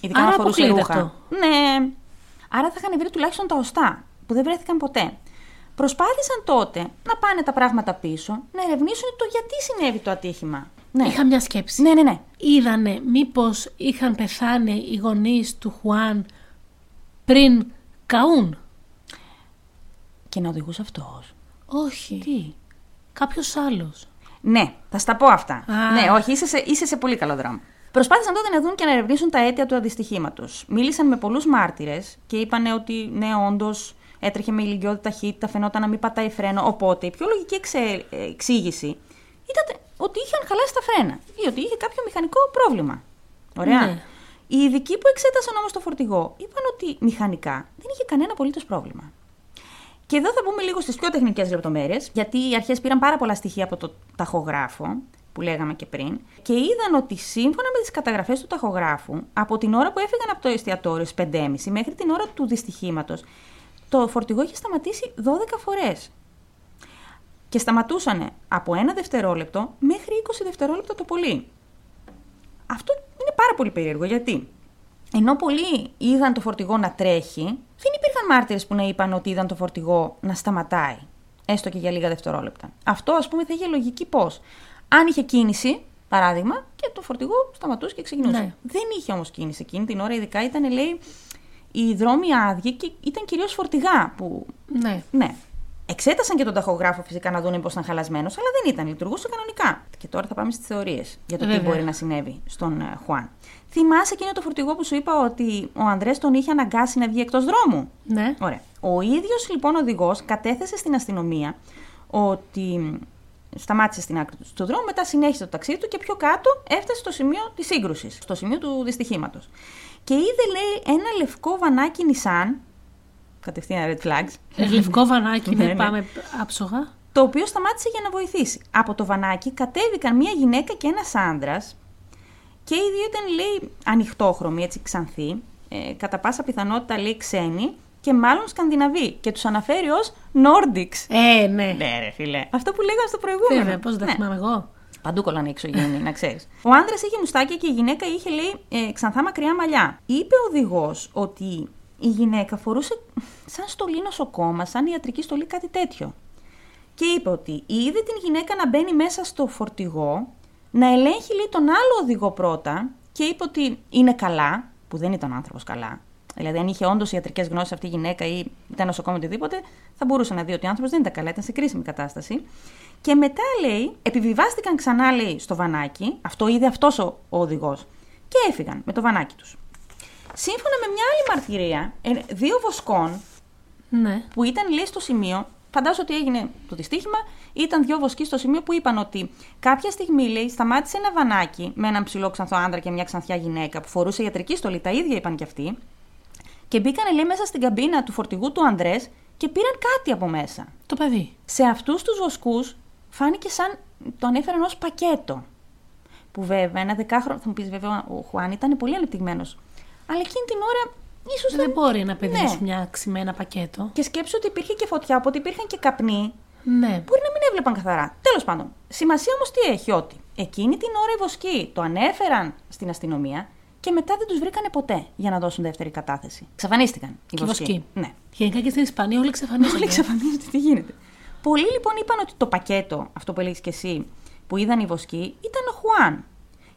Ειδικά Άρα να φορούσε αποκλείεται ρούχα. αυτό. Ναι. Άρα θα είχαν βρει τουλάχιστον τα οστά που δεν βρέθηκαν ποτέ. Προσπάθησαν τότε να πάνε τα πράγματα πίσω, να ερευνήσουν το γιατί συνέβη το ατύχημα. Ναι, Είχα μια σκέψη. ναι, ναι. ναι. Είδανε μήπως είχαν πεθάνει οι γονείς του Χουάν πριν καούν. Και να οδηγούσε αυτός. Όχι. Τι; Κάποιος άλλος. Ναι, θα στα πω αυτά. Α. Ναι, όχι, είσαι σε, είσαι σε πολύ καλό δρόμο. Προσπάθησαν τότε να δουν και να ερευνήσουν τα αίτια του αντιστοιχήματος. Μίλησαν με πολλούς μάρτυρες και είπαν ότι ναι, όντως έτρεχε με ηλικιώδη ταχύτητα, φαινόταν να μην πατάει φρένο. Οπότε η πιο λογική εξε- ε, εξήγηση ήταν ότι είχαν χαλάσει τα φρένα ή ότι είχε κάποιο μηχανικό πρόβλημα. Ωραία. Ναι. Οι ειδικοί που εξέτασαν όμως το φορτηγό είπαν ότι μηχανικά δεν είχε κανένα απολύτως πρόβλημα. Και εδώ θα μπούμε λίγο στις πιο τεχνικές λεπτομέρειες, γιατί οι αρχές πήραν πάρα πολλά στοιχεία από το ταχογράφο, που λέγαμε και πριν, και είδαν ότι σύμφωνα με τις καταγραφές του ταχογράφου, από την ώρα που έφυγαν από το εστιατόριο στις 5.30 μέχρι την ώρα του δυστυχήματος, το φορτηγό είχε σταματήσει 12 φορές. Και σταματούσαν από ένα δευτερόλεπτο μέχρι 20 δευτερόλεπτα το πολύ. Αυτό είναι πάρα πολύ περίεργο γιατί ενώ πολλοί είδαν το φορτηγό να τρέχει, δεν υπήρχαν μάρτυρες που να είπαν ότι είδαν το φορτηγό να σταματάει, έστω και για λίγα δευτερόλεπτα. Αυτό, ας πούμε, θα είχε λογική πώς. Αν είχε κίνηση, παράδειγμα, και το φορτηγό σταματούσε και ξεκινούσε. Ναι. Δεν είχε όμως κίνηση εκείνη την ώρα, ειδικά ήταν, λέει, οι δρόμοι άδειοι και ήταν κυρίως φορτηγά που. Ναι. Ναι. Εξέτασαν και τον ταχογράφο φυσικά να δουν πώ ήταν χαλασμένος, αλλά δεν ήταν. Λειτουργούσε κανονικά. Και τώρα θα πάμε στις θεωρίες για το τι Βέβαια. μπορεί να συνέβη στον ε, Χουάν. Θυμάσαι εκείνο το φορτηγό που σου είπα ότι ο Ανδρέ τον είχε αναγκάσει να βγει εκτός δρόμου; Ναι. Ωραία. Ο ίδιος λοιπόν οδηγός κατέθεσε στην αστυνομία ότι σταμάτησε στην άκρη του του δρόμου, μετά συνέχισε το ταξίδι του και πιο κάτω έφτασε στο σημείο της σύγκρουσης, στο σημείο του δυστυχήματος. Και είδε, λέει, ένα λευκό βανάκι Nissan, κατευθείαν red flags, Ε, Λευκό βανάκι, Ναι, ναι, ναι. πάμε άψογα. το οποίο σταμάτησε για να βοηθήσει. Από το βανάκι κατέβηκαν μία γυναίκα και ένας άντρας και οι δύο ήταν, λέει, ανοιχτόχρωμοι, έτσι ξανθοί, ε, κατά πάσα πιθανότητα, λέει, ξένοι και μάλλον Σκανδιναβοί και τους αναφέρει ως Nordics. Ε, ναι. Ναι, ρε φίλε. Αυτό που λέγαμε στο προηγούμενο. Βέβαια, πώς δεν Ναι. θυμάμαι εγώ. Παντού κολλάνε οι εξωγήινοι, να ξέρεις. Ο άντρας είχε μουστάκια και η γυναίκα είχε, λέει, ε, ξανθά μακριά μαλλιά. Είπε ο οδηγός ότι η γυναίκα φορούσε σαν στολή νοσοκόμα, σαν ιατρική στολή, κάτι τέτοιο. Και είπε ότι είδε την γυναίκα να μπαίνει μέσα στο φορτηγό, να ελέγχει, λέει, τον άλλο οδηγό πρώτα και είπε ότι είναι καλά, που δεν ήταν ο άνθρωπος καλά. Δηλαδή, αν είχε όντως ιατρικές γνώσεις αυτή η γυναίκα ή ήταν νοσοκόμη οτιδήποτε, θα μπορούσε να δει ότι ο άνθρωπος δεν ήταν καλά, ήταν σε κρίσιμη κατάσταση. Και μετά λέει, επιβιβάστηκαν ξανά λέει στο βανάκι, αυτό είδε αυτός ο, ο οδηγός, και έφυγαν με το βανάκι τους. Σύμφωνα με μια άλλη μαρτυρία, ε, δύο βοσκών Ναι. που ήταν λέει στο σημείο, φαντάζομαι ότι έγινε το δυστύχημα, ήταν δύο βοσκοί στο σημείο που είπαν ότι κάποια στιγμή λέει σταμάτησε ένα βανάκι με έναν ψηλό ξανθό άντρα και μια ξανθιά γυναίκα που φορούσε ιατρική στολή, τα ίδια είπαν κι αυτοί, και μπήκαν λέει μέσα στην καμπίνα του φορτηγού του Ανδρές και πήραν κάτι από μέσα. Το παιδί. Σε αυτούς τους βοσκούς φάνηκε σαν το ανέφεραν ως πακέτο. Που βέβαια ένα δεκάχρονο, θα μου πεις βέβαια ο Χουάν ήταν πολύ ανεπτυγμένος. Αλλά εκείνη την ώρα ίσως Δεν μπορεί ένα παιδί να Ναι. σου μοιάξει με ένα πακέτο. Και σκέψου ότι υπήρχε και φωτιά, οπότε υπήρχαν και καπνοί. Ναι. Μπορεί να μην έβλεπαν καθαρά. Τέλος πάντων. Σημασία όμως τι έχει, ότι εκείνη την ώρα οι βοσκοί το ανέφεραν στην αστυνομία και μετά δεν τους βρήκανε ποτέ για να δώσουν δεύτερη κατάθεση. Εξαφανίστηκαν οι Και οι βοσκοί. βοσκοί. Ναι. Γενικά και στην Ισπανία όλοι εξαφανίζονται. Όλοι εξαφανίζονται, τι γίνεται. Πολλοί λοιπόν είπαν ότι το πακέτο, αυτό που έλεγες και εσύ, που είδαν οι βοσκοί, ήταν ο Χουάν.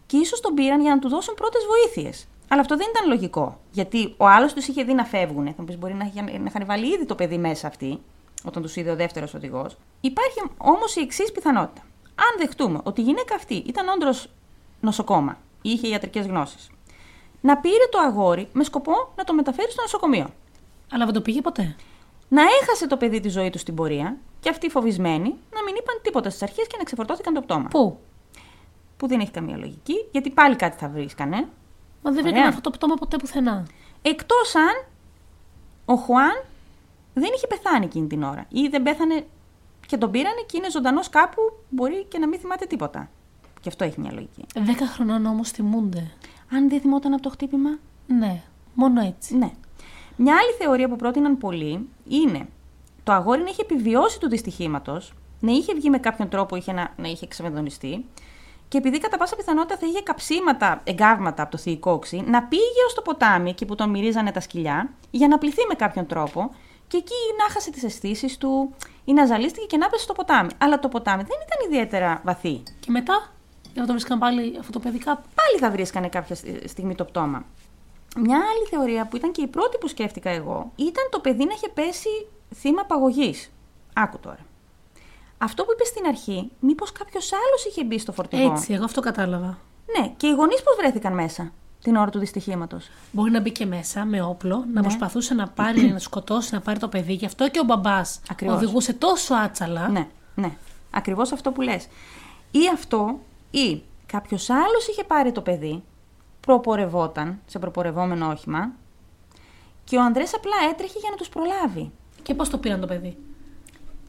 Και ίσως τον πήραν για να του δώσουν πρώτες βοήθειες. Αλλά αυτό δεν ήταν λογικό. Γιατί ο άλλος τους είχε δει να φεύγουν. Θα μου πεις, μπορεί να, είχε- να είχαν βάλει ήδη το παιδί μέσα αυτοί, όταν τους είδε ο δεύτερος οδηγός. Υπάρχει όμως η εξής πιθανότητα. Αν δεχτούμε ότι η γυναίκα αυτή ήταν όντω νοσοκόμα ή είχε ιατρικές γνώσεις, να πήρε το αγόρι με σκοπό να το μεταφέρει στο νοσοκομείο Αλλά δεν το πήγε ποτέ. να έχασε το παιδί τη ζωή του στην πορεία και αυτοί φοβισμένοι να μην είπαν τίποτα στις αρχές και να ξεφορτώθηκαν το πτώμα. Πού; Που δεν έχει καμία λογική, γιατί πάλι κάτι θα βρίσκανε. Μα δεν Ωραία. βρήκαν αυτό το πτώμα ποτέ πουθενά. Εκτός αν ο Χουάν δεν είχε πεθάνει εκείνη την ώρα ή δεν πέθανε και τον πήρανε και είναι ζωντανός κάπου, μπορεί και να μην θυμάται τίποτα. Και αυτό έχει μια λογική. Δέκα χρονών όμως θυμούνται. Αν δεν θυμόταν από το χτύπημα, Ναι, μόνο έτσι. Ναι. Μια άλλη θεωρία που πρότειναν πολλοί είναι το αγόρι να είχε επιβιώσει του δυστυχήματος, να είχε βγει με κάποιον τρόπο, είχε να, να είχε εξαμεδονιστεί και επειδή κατά πάσα πιθανότητα θα είχε καψίματα, εγκάβματα από το θηϊκό οξύ, να πήγε ως το ποτάμι, εκεί που τον μυρίζανε τα σκυλιά, για να πληθεί με κάποιον τρόπο και εκεί να χάσε τις αισθήσεις του ή να ζαλίστηκε και να πέσει στο ποτάμι. Αλλά το ποτάμι δεν ήταν ιδιαίτερα βαθύ. Και μετά, για να το βρίσκαν πάλι αυτό το παιδί κάπου. πάλι θα βρίσκανε κάποια στι- στιγμή το πτώμα. Μια άλλη θεωρία που ήταν και η πρώτη που σκέφτηκα εγώ ήταν το παιδί να είχε πέσει θύμα παγωγής. Άκου τώρα. Αυτό που είπες στην αρχή, μήπως κάποιος άλλος είχε μπει στο φορτηγό; Έτσι, εγώ αυτό κατάλαβα. Ναι, και οι γονείς πώς βρέθηκαν μέσα την ώρα του δυστυχήματος; Μπορεί να μπει και μέσα με όπλο, να Ναι. προσπαθούσε να πάρει, να σκοτώσει, να πάρει το παιδί. Γι' αυτό και ο μπαμπάς Ακριβώς. οδηγούσε τόσο άτσαλα. Ναι, ναι. Ακριβώς αυτό που λες. Ή αυτό, ή κάποιος άλλος είχε πάρει το παιδί, προπορευόταν σε προπορευόμενο όχημα και ο Ανδρέας απλά έτρεχε για να τους προλάβει. Και πώς το πήραν το παιδί;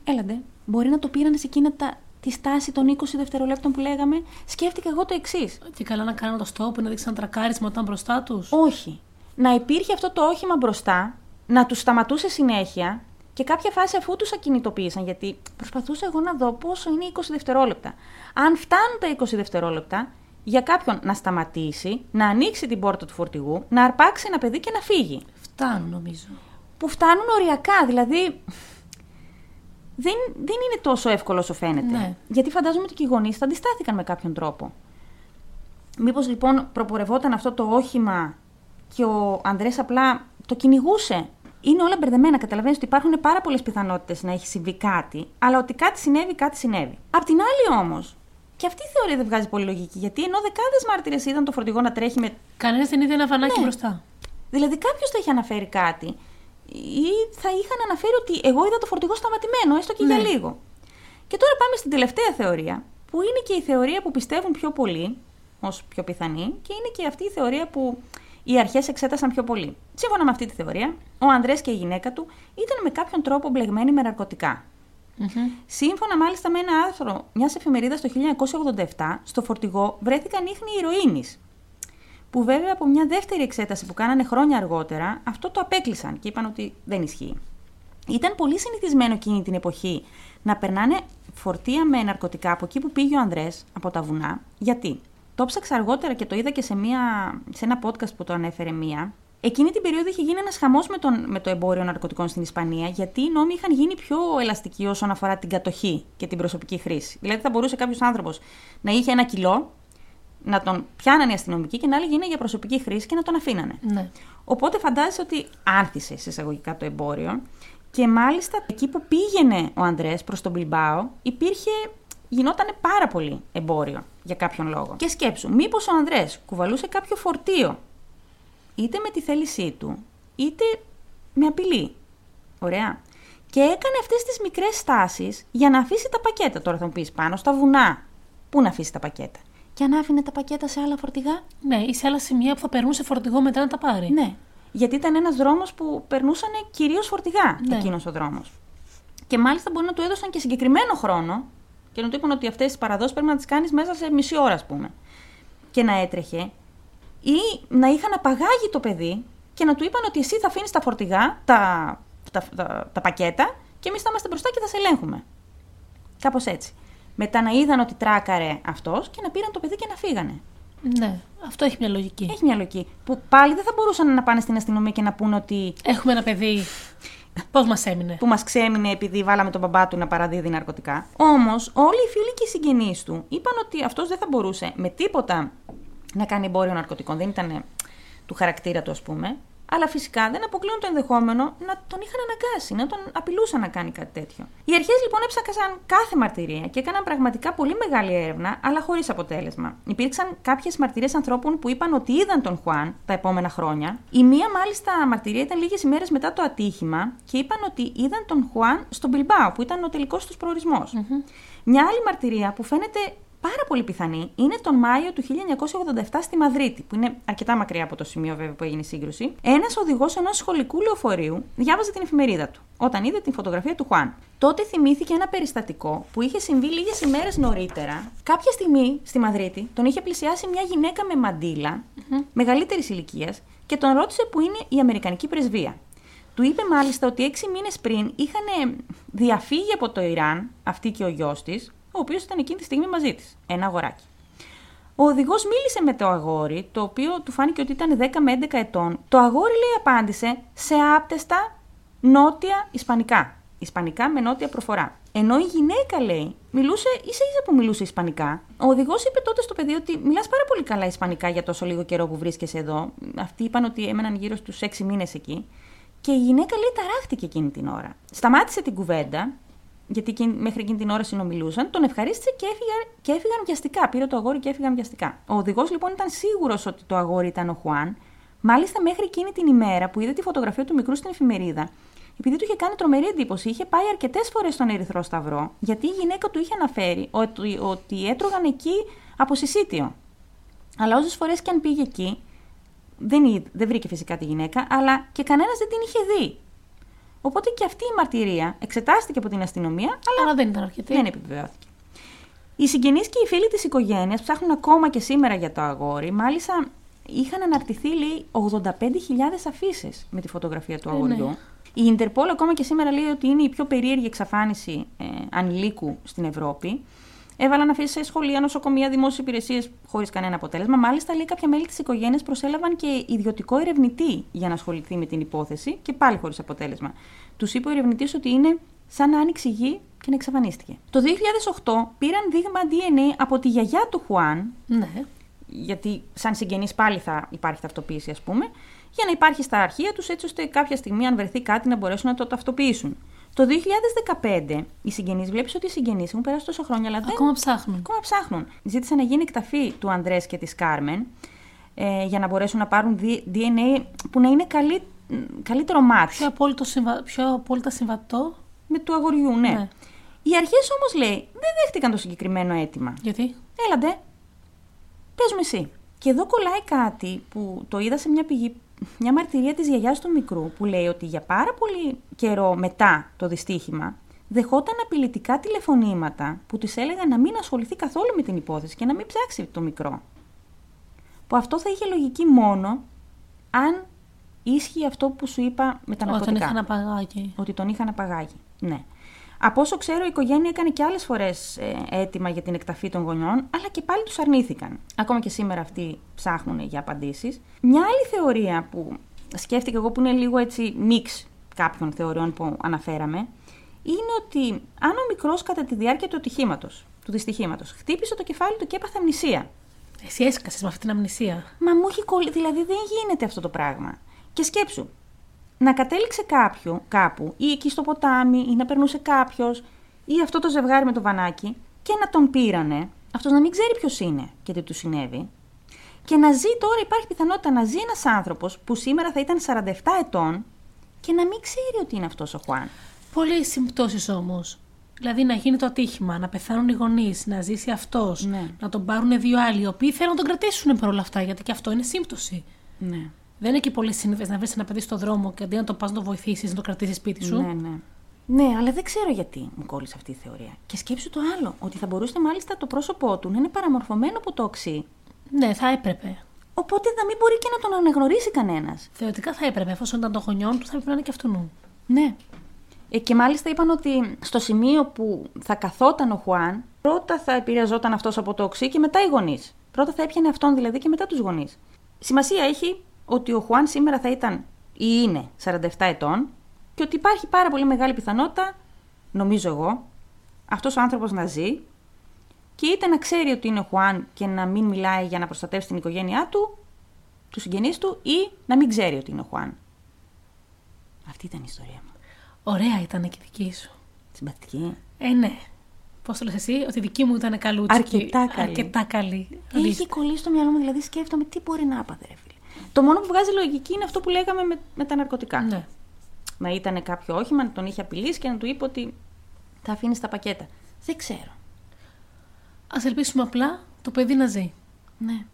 Έλαντε, μπορεί να το πήραν σε εκείνα τα, τη στάση των 20 δευτερολέπτων που λέγαμε. Σκέφτηκα εγώ το εξής. Και καλά να κάνουν το stop, να δείξαν τρακάρισμα όταν μπροστά τους. Όχι. Να υπήρχε αυτό το όχημα μπροστά, να τους σταματούσε συνέχεια και κάποια φάση αφού τους ακινητοποίησαν, γιατί προσπαθούσα εγώ να δω πόσο είναι 20 δευτερόλεπτα. Αν φτάνουν τα 20 δευτερόλεπτα, για κάποιον να σταματήσει, να ανοίξει την πόρτα του φορτηγού, να αρπάξει ένα παιδί και να φύγει. Φτάνουν νομίζω. Που φτάνουν οριακά, δηλαδή. Δεν, δεν είναι τόσο εύκολο όσο φαίνεται. Ναι. Γιατί φαντάζομαι ότι και οι γονείς θα αντιστάθηκαν με κάποιον τρόπο. Μήπως λοιπόν προπορευόταν αυτό το όχημα και ο Ανδρέ απλά το κυνηγούσε; Είναι όλα μπερδεμένα. Καταλαβαίνεις ότι υπάρχουν πάρα πολλές πιθανότητες να έχει συμβεί κάτι, αλλά ότι κάτι συνέβη, κάτι συνέβη. Απ' την άλλη όμως, και αυτή η θεωρία δεν βγάζει πολύ λογική, γιατί ενώ δεκάδες μάρτυρες είδαν το φορτηγό να τρέχει με Κανένας δεν είδε ένα βανάκι Ναι. μπροστά. Δηλαδή κάποιος θα είχε αναφέρει κάτι ή θα είχαν αναφέρει ότι εγώ είδα το φορτηγό σταματημένο, έστω και Ναι. για λίγο. Και τώρα πάμε στην τελευταία θεωρία, που είναι και η θεωρία που πιστεύουν πιο πολλοί, ως πιο πιθανή, και είναι και αυτή η θεωρία που οι αρχές εξέτασαν πιο πολύ. Σύμφωνα με αυτή τη θεωρία, ο Ανδρέας και η γυναίκα του ήταν με κάποιον τρόπο μπλεγμένοι με ναρκωτικά. Σύμφωνα μάλιστα με ένα άρθρο μιας εφημερίδας το 1987, στο φορτηγό βρέθηκαν ίχνη ηρωίνης. Που βέβαια από μια δεύτερη εξέταση που κάνανε χρόνια αργότερα, αυτό το απέκλεισαν και είπαν ότι δεν ισχύει. Ήταν πολύ συνηθισμένο εκείνη την εποχή να περνάνε φορτία με ναρκωτικά από εκεί που πήγε ο Ανδρές, από τα βουνά. Γιατί; Το ψάξα αργότερα και το είδα και σε, μια, σε ένα podcast που το ανέφερε μία. Εκείνη την περίοδο είχε γίνει ένας χαμός με, τον- με το εμπόριο ναρκωτικών στην Ισπανία, γιατί οι νόμοι είχαν γίνει πιο ελαστικοί όσον αφορά την κατοχή και την προσωπική χρήση. Δηλαδή, θα μπορούσε κάποιος άνθρωπος να είχε ένα κιλό, να τον πιάνανε οι αστυνομικοί και να έλεγε είναι για προσωπική χρήση και να τον αφήνανε. Ναι. Οπότε φαντάζεσαι ότι άνθησε σε εισαγωγικά το εμπόριο και μάλιστα εκεί που πήγαινε ο Ανδρέας προς τον Μπιλμπάο υπήρχε, γινόταν πάρα πολύ εμπόριο για κάποιον λόγο. Και σκέψου, μήπως ο Ανδρέας κουβαλούσε κάποιο φορτίο είτε με τη θέλησή του είτε με απειλή. Ωραία. Και έκανε αυτές τις μικρές στάσεις για να αφήσει τα πακέτα. Τώρα θα μου πεις πάνω στα βουνά. Πού να αφήσει τα πακέτα; Και αν άφηνε τα πακέτα σε άλλα φορτηγά; Ναι, ή σε άλλα σημεία που θα περνούσε φορτηγό μετά να τα πάρει. Ναι. Γιατί ήταν ένας δρόμος που περνούσαν κυρίως φορτηγά Ναι. εκείνος ο δρόμος. Και μάλιστα μπορεί να του έδωσαν και συγκεκριμένο χρόνο και να του είπαν ότι αυτές τις παραδόσεις πρέπει να τις κάνεις μέσα σε μισή ώρα, ας πούμε. και να έτρεχε, ή να είχαν απαγάγει το παιδί και να του είπαν ότι εσύ θα αφήνεις τα φορτηγά, τα, τα, τα, τα πακέτα και εμείς θα είμαστε μπροστά και θα σε ελέγχουμε. Κάπως έτσι. Μετά να είδαν ότι τράκαρε αυτός και να πήραν το παιδί και να φύγανε. Ναι, αυτό έχει μια λογική. Έχει μια λογική. Που πάλι δεν θα μπορούσαν να πάνε στην αστυνομία και να πούνε ότι. Έχουμε ένα παιδί. Πώς μας έμεινε; που μας ξέμεινε επειδή βάλαμε τον μπαμπά του να παραδίδει ναρκωτικά. Όμως, όλοι οι φίλοι και οι συγγενείς του είπαν ότι αυτός δεν θα μπορούσε με τίποτα να κάνει εμπόριο ναρκωτικών. Δεν ήταν του χαρακτήρα του, ας πούμε. Αλλά φυσικά δεν αποκλείουν το ενδεχόμενο να τον είχαν αναγκάσει, να τον απειλούσαν να κάνει κάτι τέτοιο. Οι αρχές λοιπόν έψαξαν κάθε μαρτυρία και έκαναν πραγματικά πολύ μεγάλη έρευνα, αλλά χωρίς αποτέλεσμα. Υπήρξαν κάποιες μαρτυρίες ανθρώπων που είπαν ότι είδαν τον Χουάν τα επόμενα χρόνια. Η μία μάλιστα μαρτυρία ήταν λίγες ημέρες μετά το ατύχημα και είπαν ότι είδαν τον Χουάν στον Μπιλμπάο, που ήταν ο τελικός τους προορισμός. Μια άλλη μαρτυρία που φαίνεται πάρα πολύ πιθανή είναι τον Μάιο του 1987 στη Μαδρίτη, που είναι αρκετά μακριά από το σημείο βέβαια που έγινε η σύγκρουση. Ένας οδηγός ενός σχολικού λεωφορείου διάβαζε την εφημερίδα του όταν είδε την φωτογραφία του Χουάν. Τότε θυμήθηκε ένα περιστατικό που είχε συμβεί λίγες ημέρες νωρίτερα. Κάποια στιγμή στη Μαδρίτη τον είχε πλησιάσει μια γυναίκα με μαντήλα, mm-hmm. μεγαλύτερης ηλικίας, και τον ρώτησε που είναι η Αμερικανική πρεσβεία. Του είπε μάλιστα ότι έξι μήνες πριν είχαν διαφύγει από το Ιράν, αυτή και ο γιος της, ο οποίος ήταν εκείνη τη στιγμή μαζί της. Ένα αγοράκι. Ο οδηγός μίλησε με το αγόρι, το οποίο του φάνηκε ότι ήταν 10 με 11 ετών. Το αγόρι, λέει, απάντησε σε άπτεστα νότια Ισπανικά. Ισπανικά με νότια προφορά. Ενώ η γυναίκα, λέει, μιλούσε ίσα ίσα που μιλούσε Ισπανικά. Ο οδηγός είπε τότε στο παιδί ότι μιλάς πάρα πολύ καλά Ισπανικά για τόσο λίγο καιρό που βρίσκεσαι εδώ. Αυτοί είπαν ότι έμεναν γύρω στους 6 μήνες εκεί. Και η γυναίκα, λέει, ταράχτηκε εκείνη την ώρα. Σταμάτησε την κουβέντα γιατί μέχρι εκείνη την ώρα συνομιλούσαν, τον ευχαρίστησε και, έφυγαν, και έφυγαν βιαστικά. Πήρε το αγόρι και έφυγαν βιαστικά. Ο οδηγός λοιπόν ήταν σίγουρος ότι το αγόρι ήταν ο Χουάν, μάλιστα μέχρι εκείνη την ημέρα που είδε τη φωτογραφία του μικρού στην εφημερίδα. Επειδή του είχε κάνει τρομερή εντύπωση, είχε πάει αρκετές φορές στον Ερυθρό Σταυρό, γιατί η γυναίκα του είχε αναφέρει ότι, ότι έτρωγαν εκεί από συσίτιο. Αλλά όσες φορές και αν πήγε εκεί, δεν, δεν βρήκε φυσικά τη γυναίκα, αλλά και κανένας δεν την είχε δει. Οπότε και αυτή η μαρτυρία εξετάστηκε από την αστυνομία, αλλά, αλλά δεν ήταν αρκετή. Δεν επιβεβαιώθηκε. Οι συγγενείς και οι φίλοι της οικογένειας ψάχνουν ακόμα και σήμερα για το αγόρι. Μάλιστα, είχαν αναρτηθεί, λέει, 85.000 αφήσεις με τη φωτογραφία του αγοριού. Ναι. Η Ιντερπόλ ακόμα και σήμερα λέει ότι είναι η πιο περίεργη εξαφάνιση ε, ανηλίκου στην Ευρώπη. Έβαλαν αφήσει σε σχολεία, νοσοκομεία, δημόσιες υπηρεσίες χωρίς κανένα αποτέλεσμα. Μάλιστα, λέει κάποια μέλη της οικογένειας προσέλαβαν και ιδιωτικό ερευνητή για να ασχοληθεί με την υπόθεση και πάλι χωρίς αποτέλεσμα. Τους είπε ο ερευνητής ότι είναι σαν να άνοιξε γη και να εξαφανίστηκε. Το 2008 πήραν δείγμα DNA από τη γιαγιά του Χουάν. Ναι. Γιατί σαν συγγενείς πάλι θα υπάρχει ταυτοποίηση, ας πούμε, για να υπάρχει στα αρχεία τους έτσι ώστε κάποια στιγμή, αν βρεθεί κάτι, να μπορέσουν να το ταυτοποιήσουν. Το 2015 οι συγγενείς, βλέπεις ότι οι συγγενείς έχουν περάσει τόσο χρόνια, αλλά δεν. Ακόμα ψάχνουν. Ακόμα ψάχνουν. Ζήτησαν να γίνει εκταφή του Ανδρέ και της Κάρμεν ε, για να μπορέσουν να πάρουν DNA που να είναι καλύ, καλύτερο μάτι. Πιο, απόλυτο συμβα... πιο απόλυτα συμβατό. Με του αγοριού, ναι. ναι. Οι αρχές όμως λέει δεν δέχτηκαν το συγκεκριμένο αίτημα. Γιατί; Έλαντε. Πες μου εσύ. Και εδώ κολλάει κάτι που το είδα σε μια πηγή μια μαρτυρία της γιαγιάς του μικρού που λέει ότι για πάρα πολύ καιρό μετά το δυστύχημα δεχόταν απειλητικά τηλεφωνήματα που της έλεγαν να μην ασχοληθεί καθόλου με την υπόθεση και να μην ψάξει το μικρό. Που αυτό θα είχε λογική μόνο αν ίσχυε αυτό που σου είπα με τα ναρκωτικά. Ότι τον είχαν απαγάγει. Ότι τον είχαν απαγάγει, ναι. Από όσο ξέρω, η οικογένεια έκανε και άλλες φορές ε, έτοιμα για την εκταφή των γονιών, αλλά και πάλι τους αρνήθηκαν. Ακόμα και σήμερα αυτοί ψάχνουν για απαντήσεις. Μια άλλη θεωρία που σκέφτηκα εγώ, που είναι λίγο έτσι μίξ κάποιων θεωριών που αναφέραμε, είναι ότι αν ο μικρός κατά τη διάρκεια του ατυχήματος, του δυστυχήματος, χτύπησε το κεφάλι του και έπαθε αμνησία. Εσύ έσκασες με αυτή την αμνησία. Μα μου έχει κολλήσει. Δηλαδή δεν γίνεται αυτό το πράγμα. Και σκέψου, να κατέληξε κάποιο, κάπου, ή εκεί στο ποτάμι, ή να περνούσε κάποιος, ή αυτό το ζευγάρι με το βανάκι, και να τον πήρανε, αυτός να μην ξέρει ποιος είναι και τι του συνέβη. Και να ζει τώρα, υπάρχει πιθανότητα να ζει ένας άνθρωπος που σήμερα θα ήταν 47 ετών και να μην ξέρει ότι είναι αυτός ο Χουάν. Πολλέ συμπτώσεις όμως. Δηλαδή να γίνει το ατύχημα, να πεθάνουν οι γονείς, να ζήσει αυτός, ναι. να τον πάρουν δύο άλλοι, οι οποίοι θέλουν να τον κρατήσουν παρόλα αυτά, γιατί και αυτό είναι σύμπτωση. Ναι. Δεν είναι και πολύ σύνηθε να βρεις ένα παιδί στο δρόμο και αντί να το πας να το βοηθήσεις, να το κρατήσεις σπίτι σου. Ναι, ναι. Ναι, αλλά δεν ξέρω γιατί μου κόλλησε αυτή η θεωρία. Και σκέψου το άλλο, ότι θα μπορούσε μάλιστα το πρόσωπό του να είναι παραμορφωμένο από το οξύ Ναι, θα έπρεπε. Οπότε να μην μπορεί και να τον αναγνωρίσει κανένας. Θεωρητικά θα έπρεπε, εφόσον ήταν των γονιών του, θα έπρεπε να είναι και αυτού. Ναι. Ε, και μάλιστα είπαν ότι στο σημείο που θα καθόταν ο Χουάν, πρώτα θα επηρεαζόταν αυτός από το οξύ και μετά οι γονείς. Πρώτα θα έπιανε αυτόν δηλαδή και μετά τους γονείς. Σημασία έχει ότι ο Χουάν σήμερα θα ήταν ή είναι 47 ετών και ότι υπάρχει πάρα πολύ μεγάλη πιθανότητα, νομίζω εγώ, αυτός ο άνθρωπος να ζει και είτε να ξέρει ότι είναι ο Χουάν και να μην μιλάει για να προστατεύσει την οικογένειά του, τους συγγενείς του, ή να μην ξέρει ότι είναι ο Χουάν. Αυτή ήταν η ιστορία μου. Ωραία ήταν και η δική σου. Συμπαθητική. Ε, ναι. Πώς το λες εσύ, ότι η δική μου ήταν καλούτσικη. Αρκετά καλή. Αρκετά καλή. Έχει κολλήσει στο μυαλό μου, δηλαδή σκέφτομαι τι μπορεί να άπαθε, ρε φίλε. Το μόνο που βγάζει λογική είναι αυτό που λέγαμε με, με τα ναρκωτικά. Ναι. Να ήταν κάποιο όχημα, να τον είχε απειλήσει και να του είπε ότι θα αφήνεις τα πακέτα. Δεν ξέρω. Α ελπίσουμε απλά το παιδί να ζει. Ναι.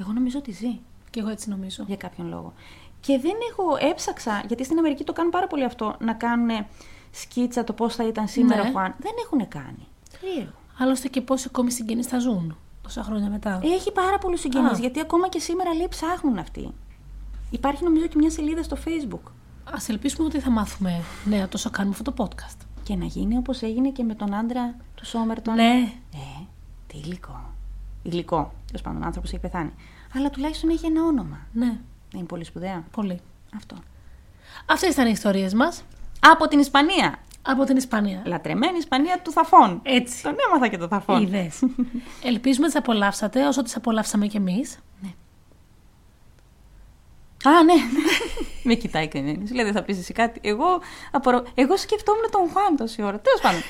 Εγώ νομίζω ότι ζει Και εγώ έτσι νομίζω. για κάποιον λόγο. Και δεν έχω έψαξα, γιατί στην Αμερική το κάνουν πάρα πολύ αυτό, να κάνουν σκίτσα το πώς θα ήταν σήμερα Ναι. ο Χουάν. Δεν έχουν κάνει. Περίεργο. Άλλωστε και πόσοι ακόμη συγγενείς θα ζουν τόσα χρόνια μετά; Έχει πάρα πολλούς συγγενείς, Α. γιατί ακόμα και σήμερα λέει ψάχνουν αυτοί. Υπάρχει νομίζω και μια σελίδα στο Facebook. Α ελπίσουμε ότι θα μάθουμε νέα τόσο κάνουμε αυτό το podcast. Και να γίνει όπως έγινε και με τον άντρα του Σόμερτον. Ναι. Ε, τι υλικό. Υλικό. Τέλος πάντων, ο άνθρωπος έχει πεθάνει. Αλλά τουλάχιστον έχει ένα όνομα. Ναι. Δεν είναι πολύ σπουδαία. Πολύ. Αυτό. Αυτές ήταν οι ιστορίες μας Από την Ισπανία. Από την Ισπανία. Λατρεμένη Ισπανία του Θαφών. Έτσι. Τον έμαθα και το Θαφών. Είδες. Ελπίζουμε ότι τι απολαύσατε όσο τις απολαύσαμε κι εμείς. Α, ναι. Με κοιτάει κανένα. Σου λέει δεν θα πει εσύ κάτι. Εγώ, απορώ... Εγώ σκεφτόμουν τον Χουάν τόση ώρα. Τέλος πάντων.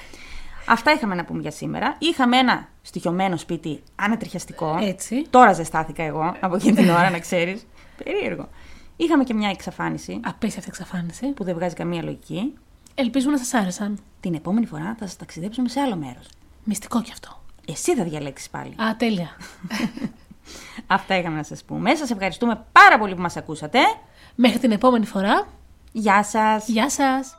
Αυτά είχαμε να πούμε για σήμερα. Είχαμε ένα στοιχειωμένο σπίτι ανατριχιαστικό. Έτσι. Τώρα ζεστάθηκα εγώ από εκείνη την ώρα, να ξέρεις. Περίεργο. Είχαμε και μια εξαφάνιση Απίστευτη εξαφάνιση. που δεν βγάζει καμία λογική. Ελπίζουμε να σας άρεσαν. Την επόμενη φορά θα σας ταξιδέψουμε σε άλλο μέρος. Μυστικό κι αυτό. Εσύ θα διαλέξεις πάλι. Α, τέλεια. Αυτά είχαμε να σας πούμε. Σας ευχαριστούμε πάρα πολύ που μας ακούσατε. Μέχρι την επόμενη φορά. Γεια σας. Γεια σας.